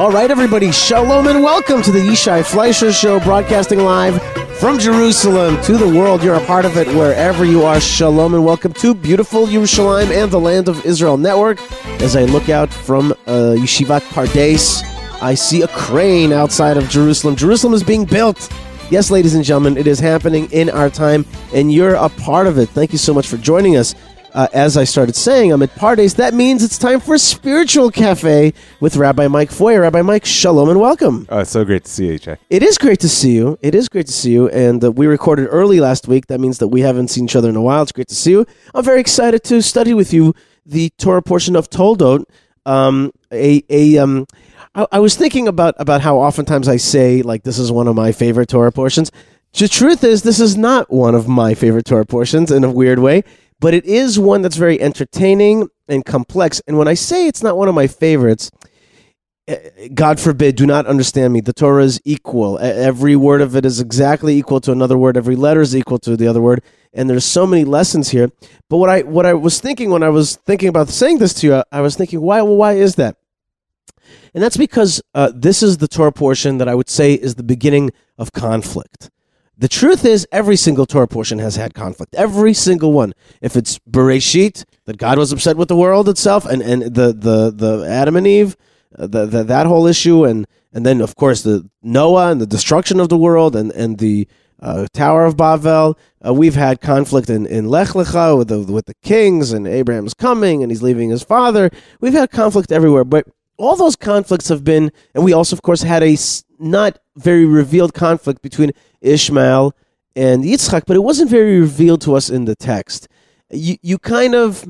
All right, everybody, shalom and welcome to the Yishai Fleisher Show, broadcasting live from Jerusalem to the world. You're a part of it wherever you are. Shalom and welcome to beautiful Yerushalayim and the Land of Israel Network. As I look out from uh, Yeshivat Pardes, I see a crane outside of Jerusalem. Jerusalem is being built. Yes, ladies and gentlemen, it is happening in our time, and you're a part of it. Thank you so much for joining us uh, as I started saying, I'm at Pardes. That means it's time for Spiritual Cafe with Rabbi Mike Feuer. Rabbi Mike, shalom and welcome. Oh, it's so great to see you, HJ. It is great to see you. It is great to see you. And uh, we recorded early last week. That means that we haven't seen each other in a while. It's great to see you. I'm very excited to study with you the Torah portion of Toldot. Um, a a um, I, I was thinking about about how oftentimes I say like this is one of my favorite Torah portions. The truth is, this is not one of my favorite Torah portions in a weird way but it is one that's very entertaining and complex. And when I say it's not one of my favorites, eh, God forbid, do not understand me. The Torah is equal. Every word of it is exactly equal to another word. Every letter is equal to the other word. And there's so many lessons here. But what I what I was thinking when I was thinking about saying this to you, I was thinking, why? Well, why is that? And that's because uh, this is the Torah portion that I would say is the beginning of conflict. The truth is, every single Torah portion has had conflict. Every single one. If it's Bereshit, that God was upset with the world itself, and, and the, the, the Adam and Eve, uh, the, the, that whole issue, and, and then, of course, the Noah and the destruction of the world, and, and the uh, Tower of Babel. Uh, we've had conflict in, in Lech Lecha with the, with the kings, and Abraham's coming, and he's leaving his father. We've had conflict everywhere, but all those conflicts have been, and we also, of course, had a not very revealed conflict between Ishmael and Yitzchak, but it wasn't very revealed to us in the text. You, you kind of,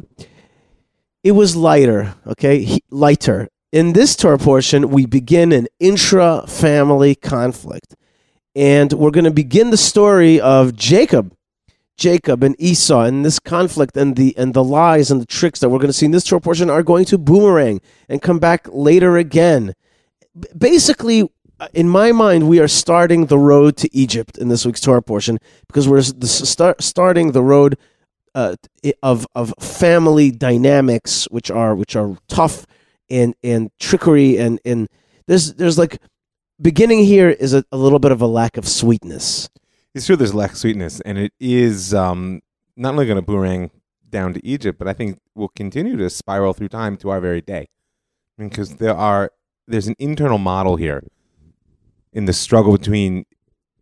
it was lighter, okay? lighter. In this Torah portion, we begin an intra family conflict. And we're going to begin the story of Jacob. Jacob and Esau and this conflict and the and the lies and the tricks that we're going to see in this Torah portion are going to boomerang and come back later again. Basically, in my mind, we are starting the road to Egypt in this week's Torah portion because we're start, starting the road uh, of of family dynamics, which are which are tough and and trickery and and there's there's like beginning here is a, a little bit of a lack of sweetness. It's true. There's lack of sweetness, and it is um, not only going to boomerang down to Egypt, but I think will continue to spiral through time to our very day, because there are there's an internal model here in the struggle between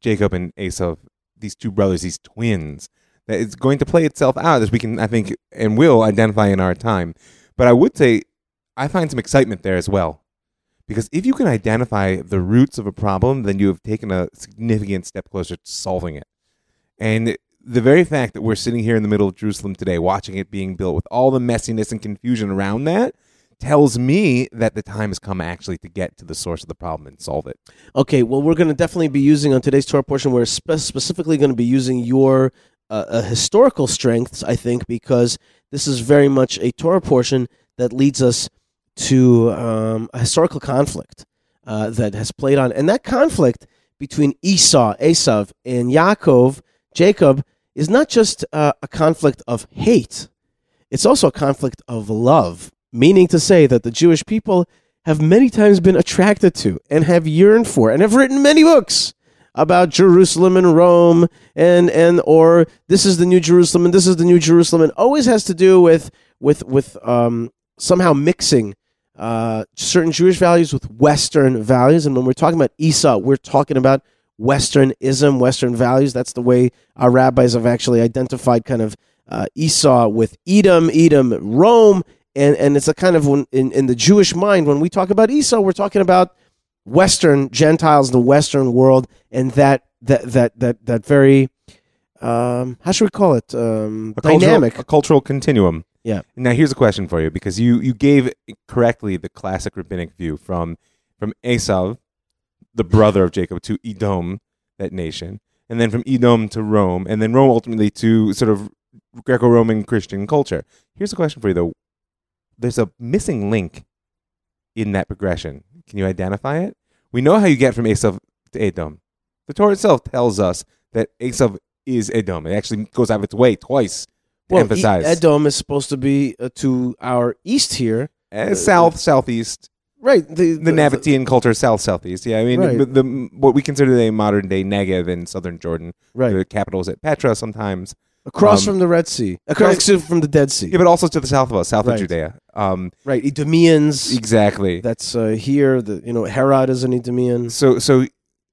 Jacob and Esau, these two brothers, these twins, that it's going to play itself out as we can, I think, and will identify in our time. But I would say I find some excitement there as well. Because if you can identify the roots of a problem, then you have taken a significant step closer to solving it. And the very fact that we're sitting here in the middle of Jerusalem today, watching it being built with all the messiness and confusion around that, tells me that the time has come actually to get to the source of the problem and solve it. Okay, well, we're going to definitely be using on today's Torah portion, we're spe- specifically going to be using your uh, uh, historical strengths, I think, because this is very much a Torah portion that leads us to um, a historical conflict uh, that has played on. And that conflict between Esau, Esav, and Yaakov, Jacob, is not just uh, a conflict of hate, it's also a conflict of love meaning to say that the Jewish people have many times been attracted to and have yearned for and have written many books about Jerusalem and Rome and and or this is the new Jerusalem and this is the new Jerusalem and always has to do with with with um, somehow mixing uh, certain Jewish values with Western values. And when we're talking about Esau, we're talking about Westernism, Western values. That's the way our rabbis have actually identified kind of uh, Esau with Edom, Edom, Rome, and and it's a kind of when, in in the Jewish mind when we talk about Esau, we're talking about Western Gentiles, the Western world, and that that that that that very um, how should we call it um, a dynamic cultural, a cultural continuum. Yeah. Now here's a question for you because you you gave correctly the classic rabbinic view from from Esau, the brother of Jacob, to Edom, that nation, and then from Edom to Rome, and then Rome ultimately to sort of Greco-Roman Christian culture. Here's a question for you though: there's a missing link in that progression. Can you identify it? We know how you get from Esau to Edom. The Torah itself tells us that Esau is Edom. It actually goes out of its way twice well, emphasize. Edom is supposed to be uh, to our east here. Uh, south, southeast. right. The, the Nabatean culture, south southeast. Yeah, I mean, Right. the, the what we consider the modern day Negev in southern Jordan. right The capital is at Petra sometimes. across um, from the Red Sea, across from the Dead Sea. Yeah, but also to the south of us, south Right. of Judea. Um, Right, Edomians. exactly. That's uh, here. The you know Herod is an Edomian. So so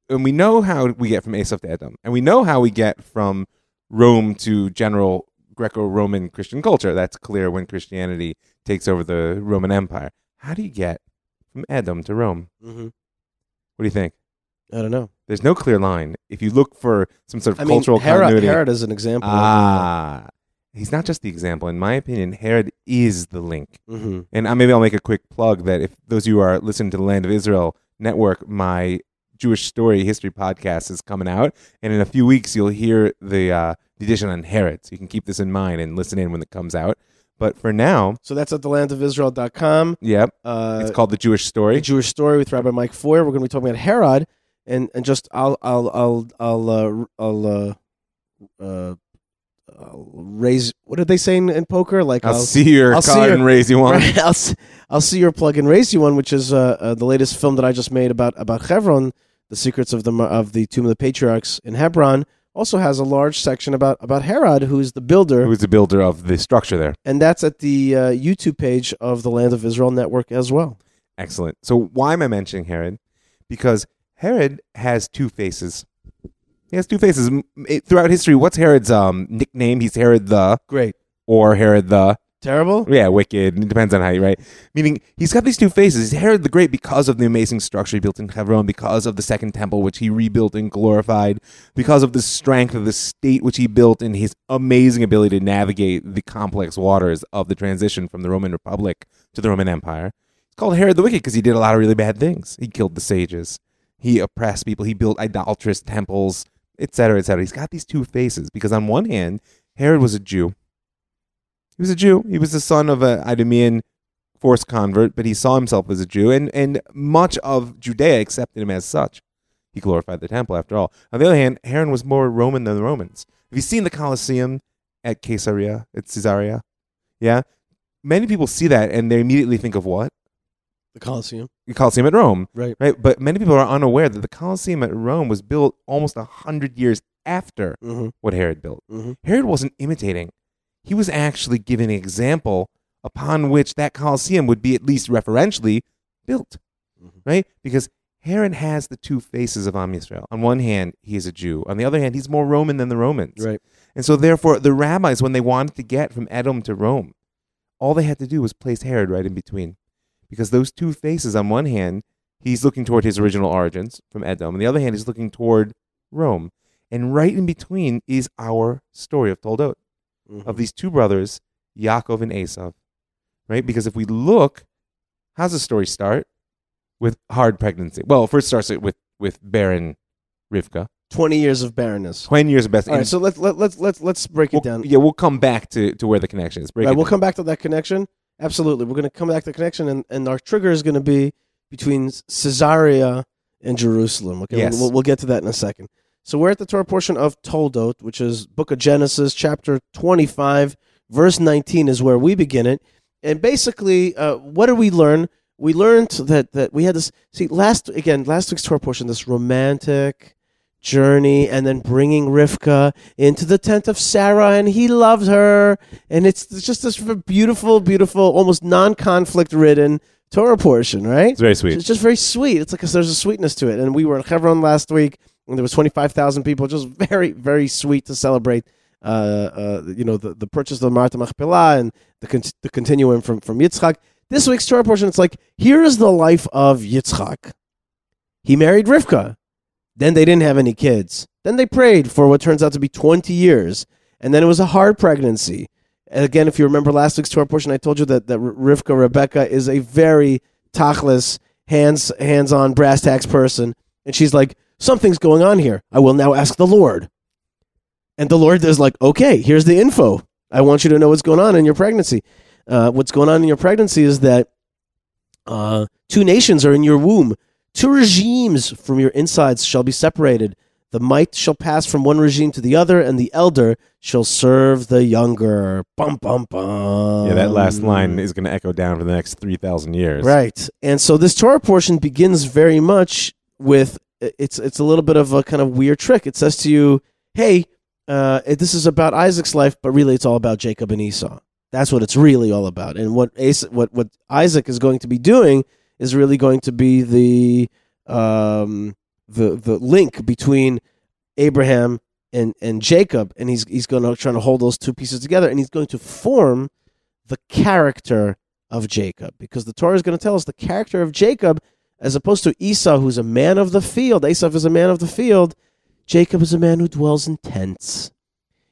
and we know how we get from Esav to Edom, and we know how we get from Rome to general Greco-Roman Christian culture. That's clear when Christianity takes over the Roman Empire. How do you get from Edom to Rome? Mm-hmm. What do you think? I don't know. There's no clear line. If you look for some sort of I mean, cultural Herod, continuity, Herod is an example. ah, he's not just the example. In my opinion, Herod is the link. hmm And uh, maybe I'll make a quick plug that if those of you who are listening to the Land of Israel Network, my Jewish Story History podcast is coming out, and in a few weeks you'll hear the uh, the edition on Herod. So you can keep this in mind and listen in when it comes out. But for now, So that's at thelandofisrael.com. yep, Uh, it's called the Jewish the Story. Jewish story with Rabbi Mike Feuer. We're going to be talking about Herod, and and just I'll I'll I'll I'll uh, I'll uh, uh, I'll raise. What did they say in, in poker? Like I'll, see your I'll see card your- and raise you one. Right, I'll, I'll see your plug and race you one, which is uh, uh, the latest film that I just made about about Hebron, the secrets of the of the tomb of the patriarchs in Hebron. Also has a large section about about Herod, who's the builder, who's the builder of the structure there? and that's at the uh, YouTube page of the Land of Israel Network as well. Excellent. So why am I mentioning Herod? Because Herod has two faces. He has two faces it- throughout history. What's Herod's um, nickname? He's Herod the Great, or Herod the terrible. yeah wicked. It depends on how you write. Meaning he's got these two faces. He's Herod the Great because of the amazing structure he built in Hebron, because of the second temple which he rebuilt and glorified, because of the strength of the state which he built, and his amazing ability to navigate the complex waters of the transition from the Roman Republic to the Roman Empire. It's called Herod the Wicked because he did a lot of really bad things. He killed the sages. He oppressed people. He built idolatrous temples, etc., etc. He's got these two faces because on one hand, Herod was a Jew. He was a Jew. He was the son of an Idumean forced convert, but he saw himself as a Jew, and, and much of Judea accepted him as such. He glorified the temple, after all. On the other hand, Herod was more Roman than the Romans. Have you seen the Colosseum at Caesarea, at Caesarea? Yeah? Many people see that and they immediately think of what? The Colosseum, Colosseum at Rome, right? right? But many people are unaware that the Colosseum at Rome was built almost a hundred years after Mm-hmm, what Herod built. mm-hmm. Herod wasn't imitating. He was actually giving an example upon which that Colosseum would be at least referentially built, Mhm. right? Because Herod has the two faces of Am Yisrael. On one hand, he is a Jew. On the other hand, he's more Roman than the Romans. Right. And so, therefore, the rabbis, when they wanted to get from Edom to Rome, all they had to do was place Herod right in between. Because those two faces, on one hand, he's looking toward his original origins from Edom. On the other hand, he's looking toward Rome. And right in between is our story of Toldot, Mhm. of these two brothers, Yaakov and Esav. Right? Because if we look, how's the story start? With hard pregnancy. Well, first starts it with, with barren Rivka. Twenty years of barrenness. 20 years of best. All right, so let's let, let's let's let's break it we'll, down. Yeah, we'll come back to, to where the connection is. Break Right, we'll down. come back to that connection. Absolutely, we're going to come back to the connection, and, and our trigger is going to be between Caesarea and Jerusalem. Okay, Yes. we'll, we'll get to that in a second. So we're at the Torah portion of Toldot, which is Book of Genesis, chapter twenty-five, verse nineteen, is where we begin it. And basically, uh, what did we learn? We learned that that we had this. See, last again, last week's Torah portion, this romantic journey, and then bringing Rivka into the tent of Sarah, and he loves her, and it's, just this beautiful, beautiful, almost non-conflict ridden Torah portion, right? It's very sweet. It's just very sweet. It's like there's a sweetness to it. And we were in Hebron last week, and there was 25,000 people. Just very, very sweet to celebrate. Uh, uh, you know, the, the purchase of the Marta Machpelah and the con- the continuum from from Yitzchak. This week's Torah portion, it's like here is the life of Yitzchak. He married Rivka. Then they didn't have any kids. Then they prayed for what turns out to be 20 years. And then it was a hard pregnancy. And again, if you remember last week's Torah portion, I told you that, that Rivka, Rebecca, is a very tachlis, hands, hands-on brass tacks person. And she's like, something's going on here. I will now ask the Lord. And the Lord is like, okay, here's the info. I want you to know what's going on in your pregnancy. Uh, what's going on in your pregnancy is that uh, two nations are in your womb. Two regimes from your insides shall be separated. The might shall pass from one regime to the other, and the elder shall serve the younger. Bum bum bum. Yeah, that last line is going to echo down for the next 3,000 years. Right. And so this Torah portion begins very much with it's it's a little bit of a kind of weird trick. It says to you, "Hey, uh, this is about Isaac's life, but really it's all about Jacob and Esau." That's what it's really all about. And what Asa, what what Isaac is going to be doing is really going to be the um, the the link between Abraham and and Jacob, and he's he's going to try to hold those two pieces together, and he's going to form the character of Jacob, because the Torah is going to tell us the character of Jacob, as opposed to Esau, who's a man of the field. Esau is a man of the field. Jacob is a man who dwells in tents.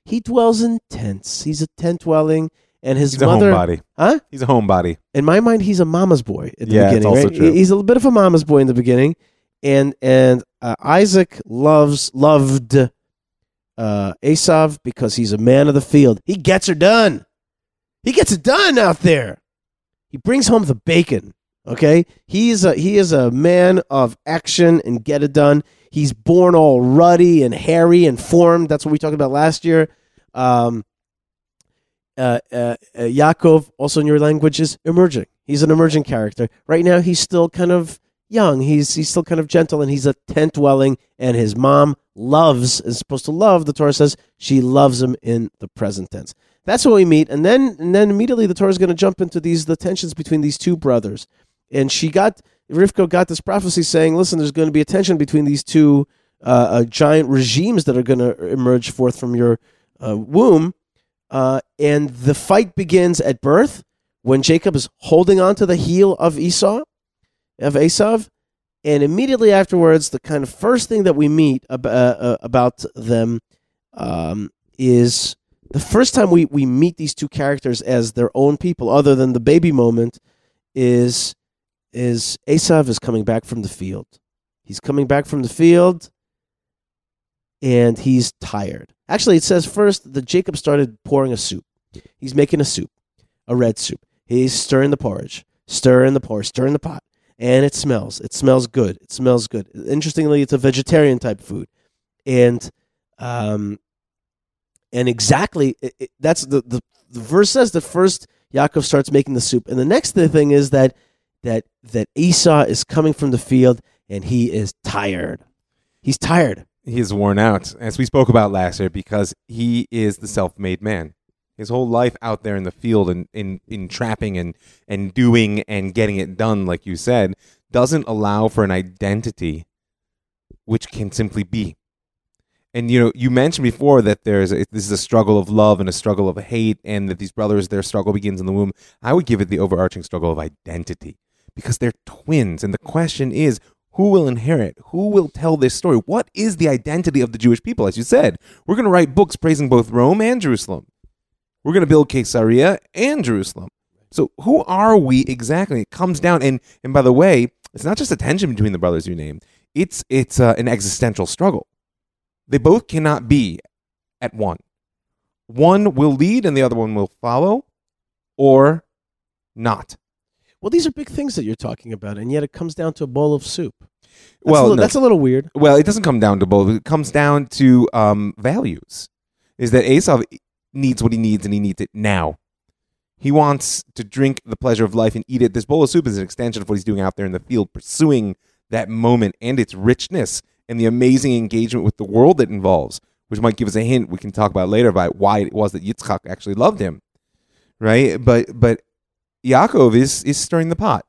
He dwells in tents. He's a tent dwelling, and his He's mother. a homebody. Huh? He's a homebody. in my mind, he's a mama's boy at the Yeah, it's also right? true. He's a little bit of a mama's boy in the beginning, and and uh, Isaac loves loved uh, because he's a man of the field. He gets her done. He gets it done out there. He brings home the bacon. Okay, he's a he is a man of action and get it done. He's born all ruddy and hairy and formed. That's what we talked about last year. Um, uh, uh, uh, Yaakov, also in your language, is emerging. He's an emerging character. Right now, he's still kind of young. He's he's still kind of gentle, and he's a tent dwelling. And his mom loves is supposed to love. The Torah says she loves him in the present tense. That's what we meet, and then and then immediately the Torah is going to jump into these the tensions between these two brothers. And she got Rivka got this prophecy saying, "Listen, there's going to be a tension between these two uh, uh, giant regimes that are going to emerge forth from your uh, womb." Uh, and the fight begins at birth when Jacob is holding on to the heel of Esau, of Esav, and immediately afterwards, the kind of first thing that we meet ab- uh, uh, about them um, is the first time we, we meet these two characters as their own people, other than the baby moment, is is Esav is coming back from the field. He's coming back from the field, and he's tired. Actually, it says first that Jacob started pouring a soup. He's making a soup, a red soup. He's stirring the porridge, stirring the porridge, stirring the pot, and it smells. It smells good. It smells good. Interestingly, it's a vegetarian type food, and um, and exactly it, it- that's the, the the verse says that first Yaakov starts making the soup, and the next thing is that that that Esau is coming from the field and he is tired. He's tired. He is worn out, as we spoke about last year, because he is the self-made man. His whole life out there in the field and in, in trapping and, and doing and getting it done, like you said, doesn't allow for an identity which can simply be. And you know, you mentioned before that there's a, this is a struggle of love and a struggle of hate, and that these brothers, their struggle begins in the womb. I would give it the overarching struggle of identity because they're twins, and the question is, who will inherit? Who will tell this story? What is the identity of the Jewish people? As you said, we're going to write books praising both Rome and Jerusalem. We're going to build Caesarea and Jerusalem. So who are we exactly? It comes down, and and by the way, it's not just a tension between the brothers you named. It's it's uh, an existential struggle. They both cannot be at one. One will lead, and the other one will follow, or not. Well, these are big things that you're talking about, and yet it comes down to a bowl of soup. That's well, a little, no. that's a little weird. Well, it doesn't come down to bowl. It comes down to um, values. Is that Asav needs what he needs and he needs it now. He wants to drink the pleasure of life and eat it. This bowl of soup is an extension of what he's doing out there in the field, pursuing that moment and its richness and the amazing engagement with the world that involves, which might give us a hint we can talk about later about why it was that Yitzchak actually loved him. Right? But but Yaakov is is stirring the pot.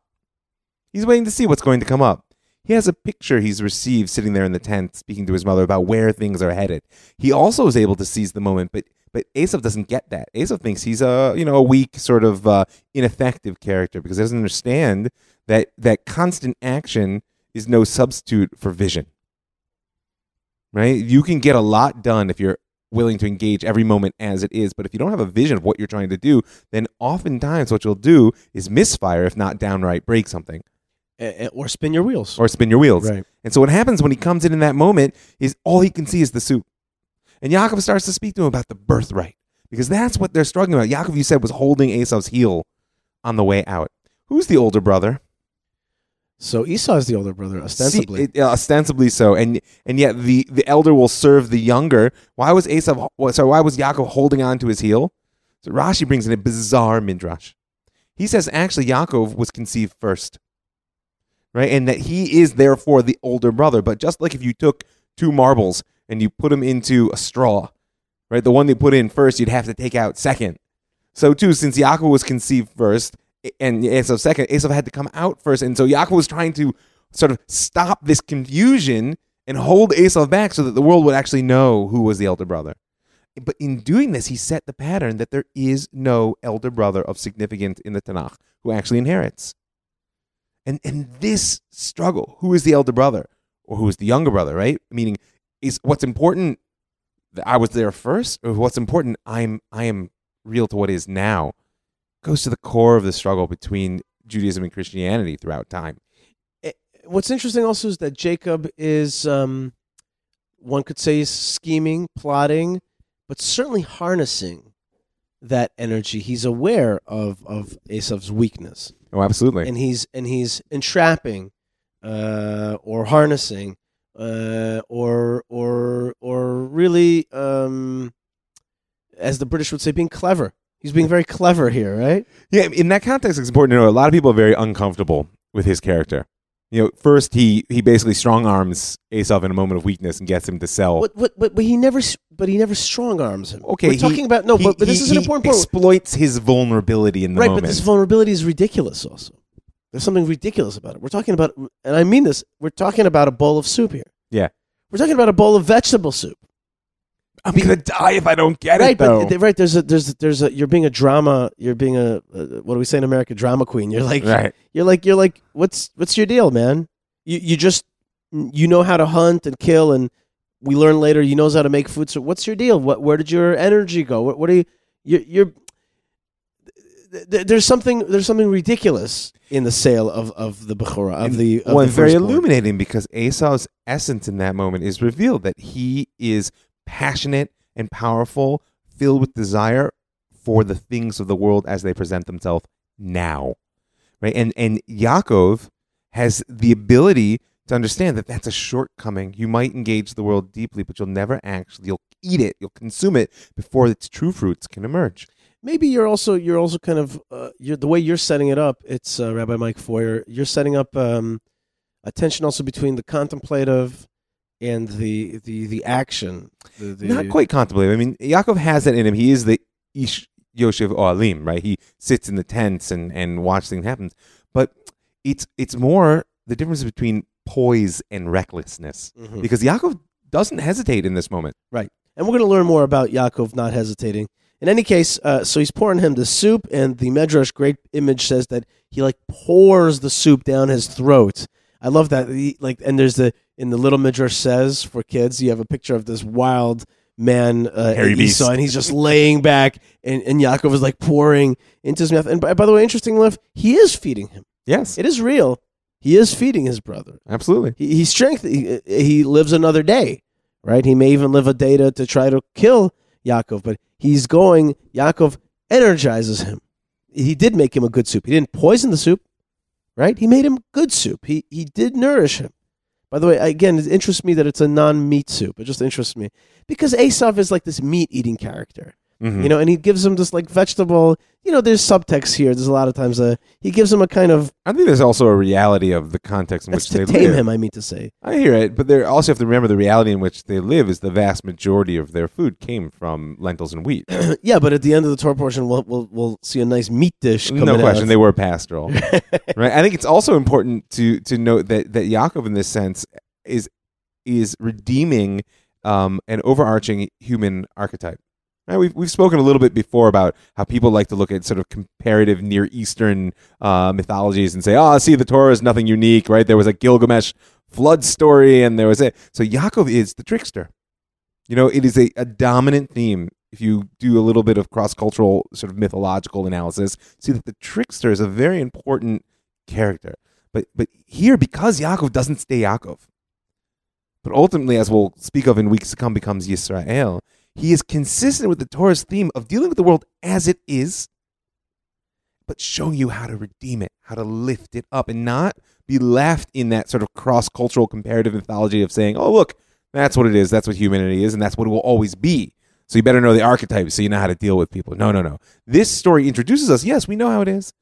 He's waiting to see what's going to come up. He has a picture he's received sitting there in the tent speaking to his mother about where things are headed. He also is able to seize the moment, but but Esav doesn't get that. Esav thinks he's a you know a weak sort of uh, ineffective character because he doesn't understand that that constant action is no substitute for vision. Right? You can get a lot done if you're willing to engage every moment as it is, but if you don't have a vision of what you're trying to do, then oftentimes what you'll do is misfire, if not downright break something or spin your wheels. or spin your wheels. Right. And so what happens when he comes in in that moment is all he can see is the soup. And Yaakov starts to speak to him about the birthright because that's what they're struggling about. Yaakov, you said, was holding Esau's heel on the way out. Who's the older brother? So Esau is the older brother, ostensibly. See, it- yeah, ostensibly so, and and yet the the elder will serve the younger. Why was Esav? Sorry, why was Yaakov holding on to his heel? So Rashi brings in a bizarre midrash. He says actually Yaakov was conceived first, right, and that he is therefore the older brother. But just like if you took two marbles and you put them into a straw, right, the one they put in first, you'd have to take out second. So too, since Yaakov was conceived first and Esav second, Esav had to come out first, and so Yaakov was trying to sort of stop this confusion and hold Esav back so that the world would actually know who was the elder brother. But in doing this, he set the pattern that there is no elder brother of significance in the Tanakh who actually inherits. And and this struggle, who is the elder brother or who is the younger brother, right? Meaning, is what's important that I was there first, or what's important I'm I am real to what is now, goes to the core of the struggle between Judaism and Christianity throughout time. What's interesting also is that Jacob is, um, one could say, scheming, plotting, but certainly harnessing that energy. He's aware of of Esav's weakness, Oh, absolutely. and he's and he's entrapping, uh, or harnessing, uh, or or or really, um, as the British would say, being clever. He's being very clever here, right? Yeah, in that context, it's important to know a lot of people are very uncomfortable with his character. You know, first he he basically strong arms Asav in a moment of weakness and gets him to sell. What, what, but, but he never, but he never strong arms him. Okay, we're he- talking about no, he- but, but this he- is an important point. Exploits his vulnerability in the right, moment. but this vulnerability is ridiculous. Also, there's something ridiculous about it. We're talking about, and I mean this. We're talking about a bowl of soup here. Yeah. we're talking about a bowl of vegetable soup. I'm gonna die if I don't get right, it. Though. but right there's a there's there's a you're being a drama. You're being a uh, what do we say in America? Drama queen. You're like right. you're like you're like what's what's your deal, man? You you just you know how to hunt and kill, and we learn later you knows how to make food. So what's your deal? What where did your energy go? What what are you you're, you're th- th- there's something there's something ridiculous in the sale of of the bechora of the of well, the very illuminating because Esau's essence in that moment is revealed that he is passionate and powerful, filled with desire for the things of the world as they present themselves now, right? And and Yaakov has the ability to understand that that's a shortcoming. You might engage the world deeply, but you'll never actually you'll eat it, you'll consume it before its true fruits can emerge. maybe you're also you're also kind of uh, you're the way you're setting it up. It's uh, Rabbi Mike Feuer. You're setting up um, a tension also between the contemplative and the the the action. The, the, Not quite contemplative. I mean, Yaakov has that in him. He is the Ish Yoshev Ohalim, right? He sits in the tents and, and watch things happen. But it's it's more the difference between poise and recklessness. Mhm. Because Yaakov doesn't hesitate in this moment. Right. And we're going to learn more about Yaakov not hesitating. In any case, uh, so he's pouring him the soup, and the Medrash great image says that he like pours the soup down his throat. I love that. He, like, and there's the in the little Midrash says for kids, you have a picture of this wild man, uh, Hairy beast. And he's just laying back, and, and Yaakov is like pouring into his mouth. And by, by the way, interesting enough, he is feeding him. Yes, It is real. He is feeding his brother. absolutely. He, he's strength. He, he lives another day, right? He may even live a day to, to try to kill Yaakov, but he's going. Yaakov energizes him. He did make him a good soup. He didn't poison the soup, right? He made him good soup. He he did nourish him. By the way, again, it interests me that it's a non-meat soup. It just interests me because Asav is like this meat-eating character, Mhm. you know, and he gives him this like vegetable. You know, there's subtext here. There's a lot of times uh, he gives him a kind of I think there's also a reality of the context in which to they tame live. him. I mean to say. I hear it, but they also have to remember the reality in which they live is the vast majority of their food came from lentils and wheat. yeah, but at the end of the tour portion, we'll we'll, we'll see a nice meat dish. Coming no question, out. they were pastoral. right? I think it's also important to to note that that Yaakov, in this sense, is is redeeming um, an overarching human archetype. Right? We've we've spoken a little bit before about how people like to look at sort of comparative Near Eastern uh, mythologies and say, "Oh, see, the Torah is nothing unique." Right? There was a Gilgamesh flood story, and there was a so Yaakov is the trickster. You know, it is a, a dominant theme. If you do a little bit of cross cultural sort of mythological analysis, see that the trickster is a very important character. But but here, because Yaakov doesn't stay Yaakov, but ultimately, as we'll speak of in weeks to come, becomes Yisrael, he is consistent with the Torah's theme of dealing with the world as it is, but showing you how to redeem it, how to lift it up, and not be left in that sort of cross cultural comparative mythology of saying, oh, look, that's what it is, that's what humanity is, and that's what it will always be. So you better know the archetypes so you know how to deal with people. No, no, no. This story introduces us. Yes, we know how it is.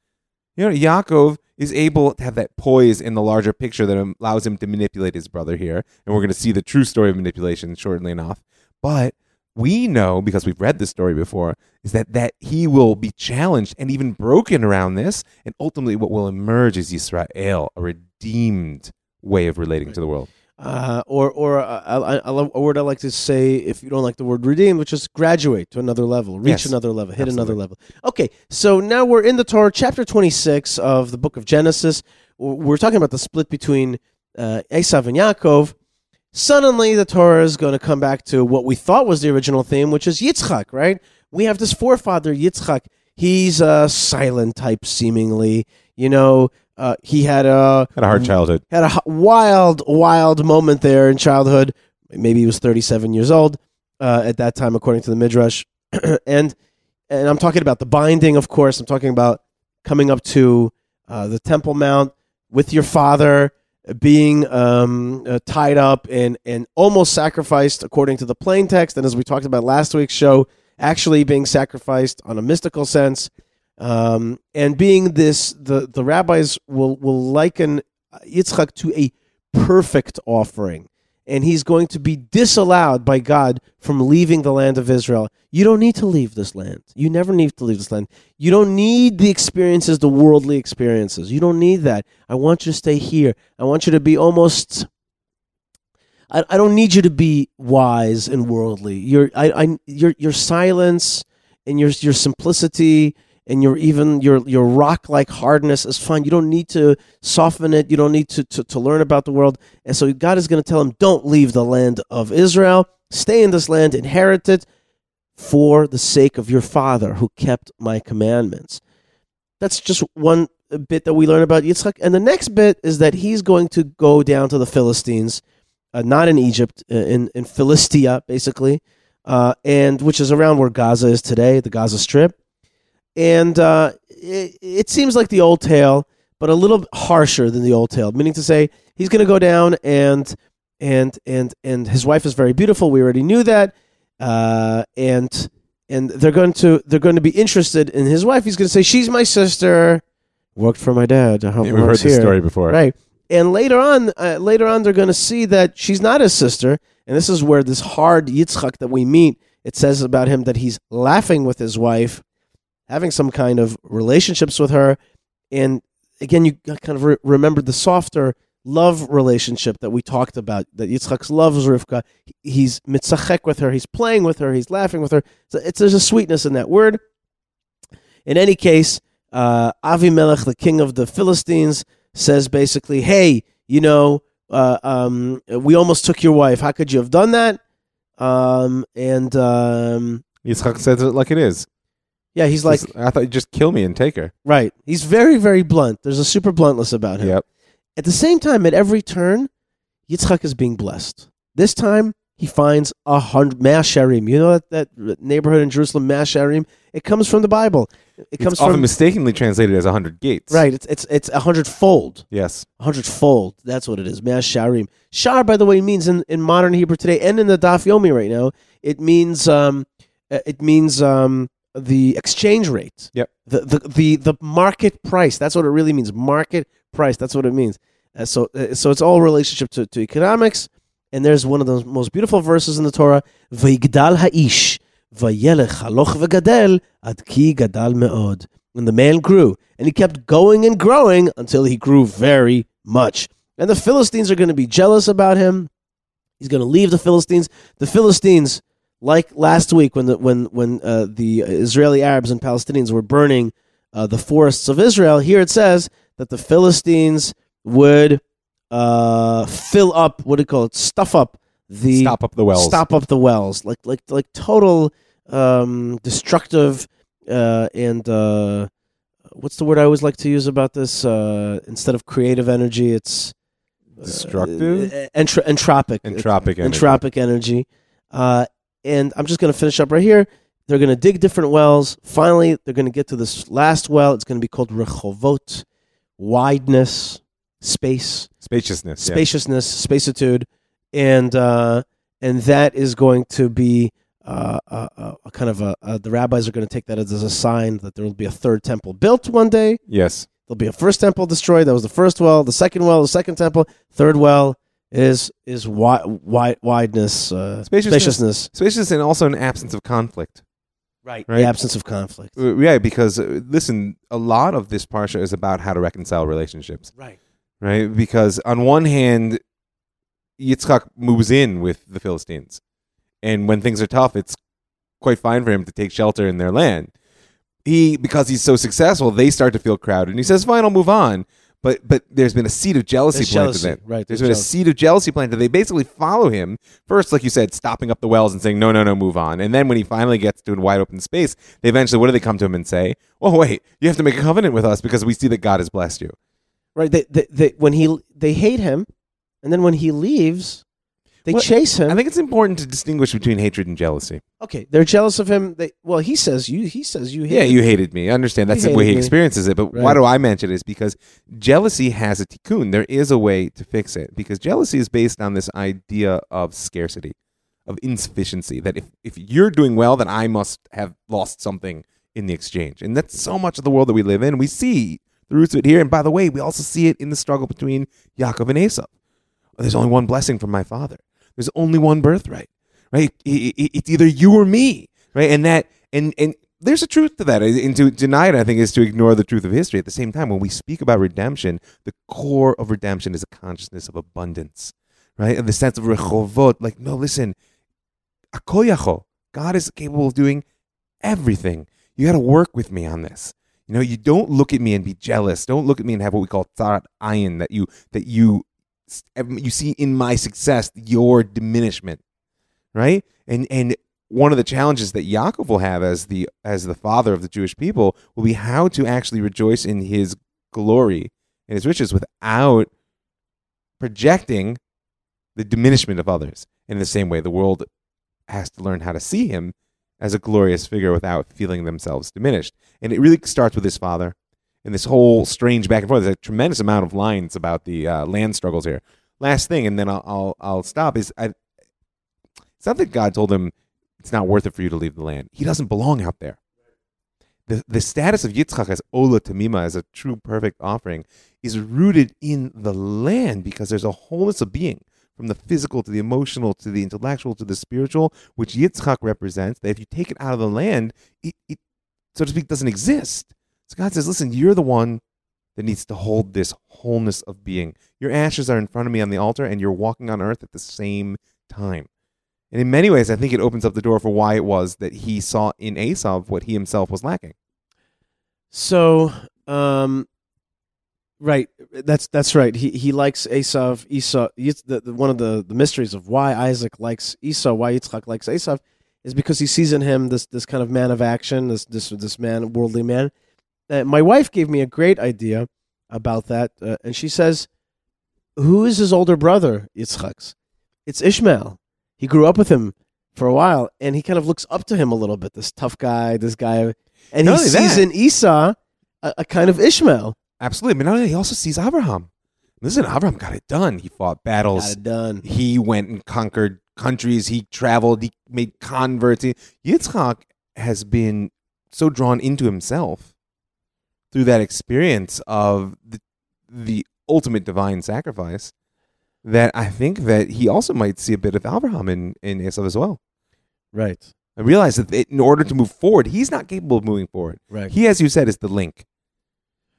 You know, Yaakov is able to have that poise in the larger picture that allows him to manipulate his brother here. And we're going to see the true story of manipulation shortly enough. But we know because we've read this story before is that that he will be challenged and even broken around this and ultimately what will emerge is Israel a redeemed way of relating to the world uh, or or uh, a word I like to say if you don't like the word redeem, which is graduate to another level, reach Yes. another level, hit Absolutely. another level. Okay, so now we're in the Torah, chapter twenty six of the book of Genesis. We're talking about the split between uh, Esav and Yaakov. Suddenly, the Torah is going to come back to what we thought was the original theme, which is Yitzchak. Right? We have this forefather Yitzchak. He's a silent type, seemingly. You know, uh, he had a had a hard childhood had a wild, wild moment there in childhood. Maybe he was 37 years old uh, at that time, according to the Midrash. and and I'm talking about the binding, of course. I'm talking about coming up to uh, the Temple Mount with your father, being um, uh, tied up and and almost sacrificed, according to the plain text. And as we talked about last week's show, actually being sacrificed on a mystical sense um, and being this the the rabbis will will liken Yitzchak to a perfect offering, and he's going to be disallowed by God from leaving the land of Israel. You don't need to leave this land. You never need to leave this land. You don't need the experiences, the worldly experiences. You don't need that. I want you to stay here. I want you to be almost. I, I don't need you to be wise and worldly. Your I, I your your silence and your your simplicity and your even your your rock like hardness is fine. You don't need to soften it. You don't need to, to, to learn about the world. And so God is going to tell him, don't leave the land of Israel. Stay in this land, inherit it for the sake of your father who kept my commandments. That's just one bit that we learn about Yitzchak. And the next bit is that he's going to go down to the Philistines, uh, not in Egypt, uh, in, in Philistia, basically, uh, and which is around where Gaza is today, the Gaza Strip and uh, it, it seems like the old tale, but a little harsher than the old tale. Meaning to say, he's going to go down and and and and his wife is very beautiful. We already knew that, uh, and and they're going to they're going to be interested in his wife. He's going to say, "She's my sister, worked for my dad." I hope we've heard this here. story before Right. And later on, uh, later on, they're going to see that she's not his sister, and this is where this hard Yitzchak that we meet. It says about him that he's laughing with his wife, having some kind of relationships with her, and again, you kind of re- remember the softer love relationship that we talked about. That Yitzchak loves Rivka. He's mitzachek with her. He's playing with her. He's laughing with her. So it's there's a sweetness in that word. In any case, uh, Avimelech, the king of the Philistines, says basically, "Hey, you know, uh, um, we almost took your wife. How could you have done that?" Um, and um, Yitzchak says it like it is yeah, he's like, I thought you'd just kill me and take her right. He's very, very blunt. There's a super bluntness about him. yep At the same time, at every turn, Yitzchak is being blessed. This time, he finds a hundred Masharim. You know that, that neighborhood in Jerusalem, Mea Shearim? It comes from the Bible. It comes it's often from mistakenly translated as a hundred gates right. It's it's it's a hundredfold. yes A hundredfold. That's what it is. Mas Sharim. Shar, by the way, means in, in modern Hebrew today and in the Daf Yomi right now, it means um, uh, it means um, the exchange rate. Yep. The, the the the market price. That's what it really means. Market price. That's what it means. Uh, so uh, so it's all relationship to, to economics. And there's one of the most beautiful verses in the Torah. Vayigdal ha'ish vayelech haloch v'gadel ad ki gadal me'od. And the man grew, and he kept going and growing until he grew very much. And the Philistines are going to be jealous about him. He's going to leave the Philistines. The Philistines, like last week when the when when uh, the Israeli Arabs and Palestinians were burning uh, the forests of Israel, here it says that the Philistines would uh, fill up what do you call it? Stuff up the stop up the wells stop up the wells like like like total um destructive uh and uh what's the word i always like to use about this uh instead of creative energy it's Destructive? entra- entropic entropic energy. entropic energy uh and i'm just going to finish up right here They're going to dig different wells. Finally, they're going to get to this last well. It's going to be called Rechovot, wideness, space, Spaciousness. yeah. spaciousness, spacitude, and uh, and that is going to be uh, a, a, a kind of a, a. The rabbis are going to take that as a sign that there will be a third temple built one day. Yes. There'll be a first temple destroyed. That was the first well. The second well, the second temple. Third well is is wi- wi- wideness, uh, Spaciousness. spaciousness. Spaciousness and also an absence of conflict. Right. Right. The absence of conflict. Uh, Yeah, because uh, listen, a lot of this parsha is about how to reconcile relationships, Right. right? Because on one hand, Yitzchak moves in with the Philistines, and when things are tough, it's quite fine for him to take shelter in their land. He, because he's so successful, they start to feel crowded, and he says, "Fine, I'll move on." But but there's been a seed of jealousy There's planted. jealousy, right, There's there's been a seed of jealousy planted. They basically follow him first, like you said, stopping up the wells and saying, "No, no, no, move on." And then when he finally gets to a wide open space, they eventually, what do they come to him and say? "Oh, wait, you have to make a covenant with us because we see that God has blessed you." Right. They, they, they, when he they hate him, and then when he leaves, they Well, chase him. I think it's important to distinguish between hatred and jealousy. okay, they're jealous of him. They well, he says you. He says you. Hate Yeah, you hated me. I understand that's the way he me. experiences it. But why do I mention it? Is because jealousy has a tikkun. There is a way to fix it because jealousy is based on this idea of scarcity, of insufficiency. That if, if you're doing well, then I must have lost something in the exchange. And that's so much of the world that we live in. We see the roots of it here. And by the way, we also see it in the struggle between Yaakov and Esau. There's only one blessing from my father. There's only one birthright, right? It's either you or me, right? And that, and and there's a truth to that. And to deny it, I think, is to ignore the truth of history. At the same time, when we speak about redemption, the core of redemption is a consciousness of abundance, right? And the sense of rechovot, like, no, listen, akol yachol. God is capable of doing everything. You got to work with me on this. You know, you don't look at me and be jealous. Don't look at me and have what we call tzad ayin that you that you you see in my success your diminishment, right? And and one of the challenges that Yaakov will have as the as the father of the Jewish people will be how to actually rejoice in his glory and his riches without projecting the diminishment of others. In the same way, the world has to learn how to see him as a glorious figure without feeling themselves diminished. And it really starts with his father and this whole strange back and forth. There's a tremendous amount of lines about the uh, land struggles here. Last thing, and then I'll I'll, I'll stop. Is I, it's not that God told him it's not worth it for you to leave the land. He doesn't belong out there. The the status of Yitzchak as Ola Tamima as a true perfect offering is rooted in the land because there's a wholeness of being from the physical to the emotional to the intellectual to the spiritual, which Yitzchak represents. That if you take it out of the land, it, it so to speak doesn't exist. So God says, listen, you're the one that needs to hold this wholeness of being. Your ashes are in front of me on the altar, and you're walking on earth at the same time. And in many ways, I think it opens up the door for why it was that he saw in Esau what he himself was lacking. So, um, right, that's that's right. He he likes Esau. Esau. The, the, one of the, the mysteries of why Isaac likes Esau, why Yitzchak likes Esau, is because he sees in him this this kind of man of action, this this this man, worldly man. Uh, my wife gave me a great idea about that, uh, and she says, "Who is his older brother, Yitzchak's? It's Ishmael. He grew up with him for a while, and he kind of looks up to him a little bit. This tough guy, this guy, and Not he sees that- in Esau a, a kind of Ishmael. Absolutely. But he also sees Abraham. Listen, Abraham got it done. He fought battles. Got it done. He went and conquered countries. He traveled. He made converts. Yitzchak has been so drawn into himself through that experience of the, the ultimate divine sacrifice that I think that he also might see a bit of Abraham in, in Esau as well. Right, I realize that in order to move forward, he's not capable of moving forward. right, He, as you said, is the link,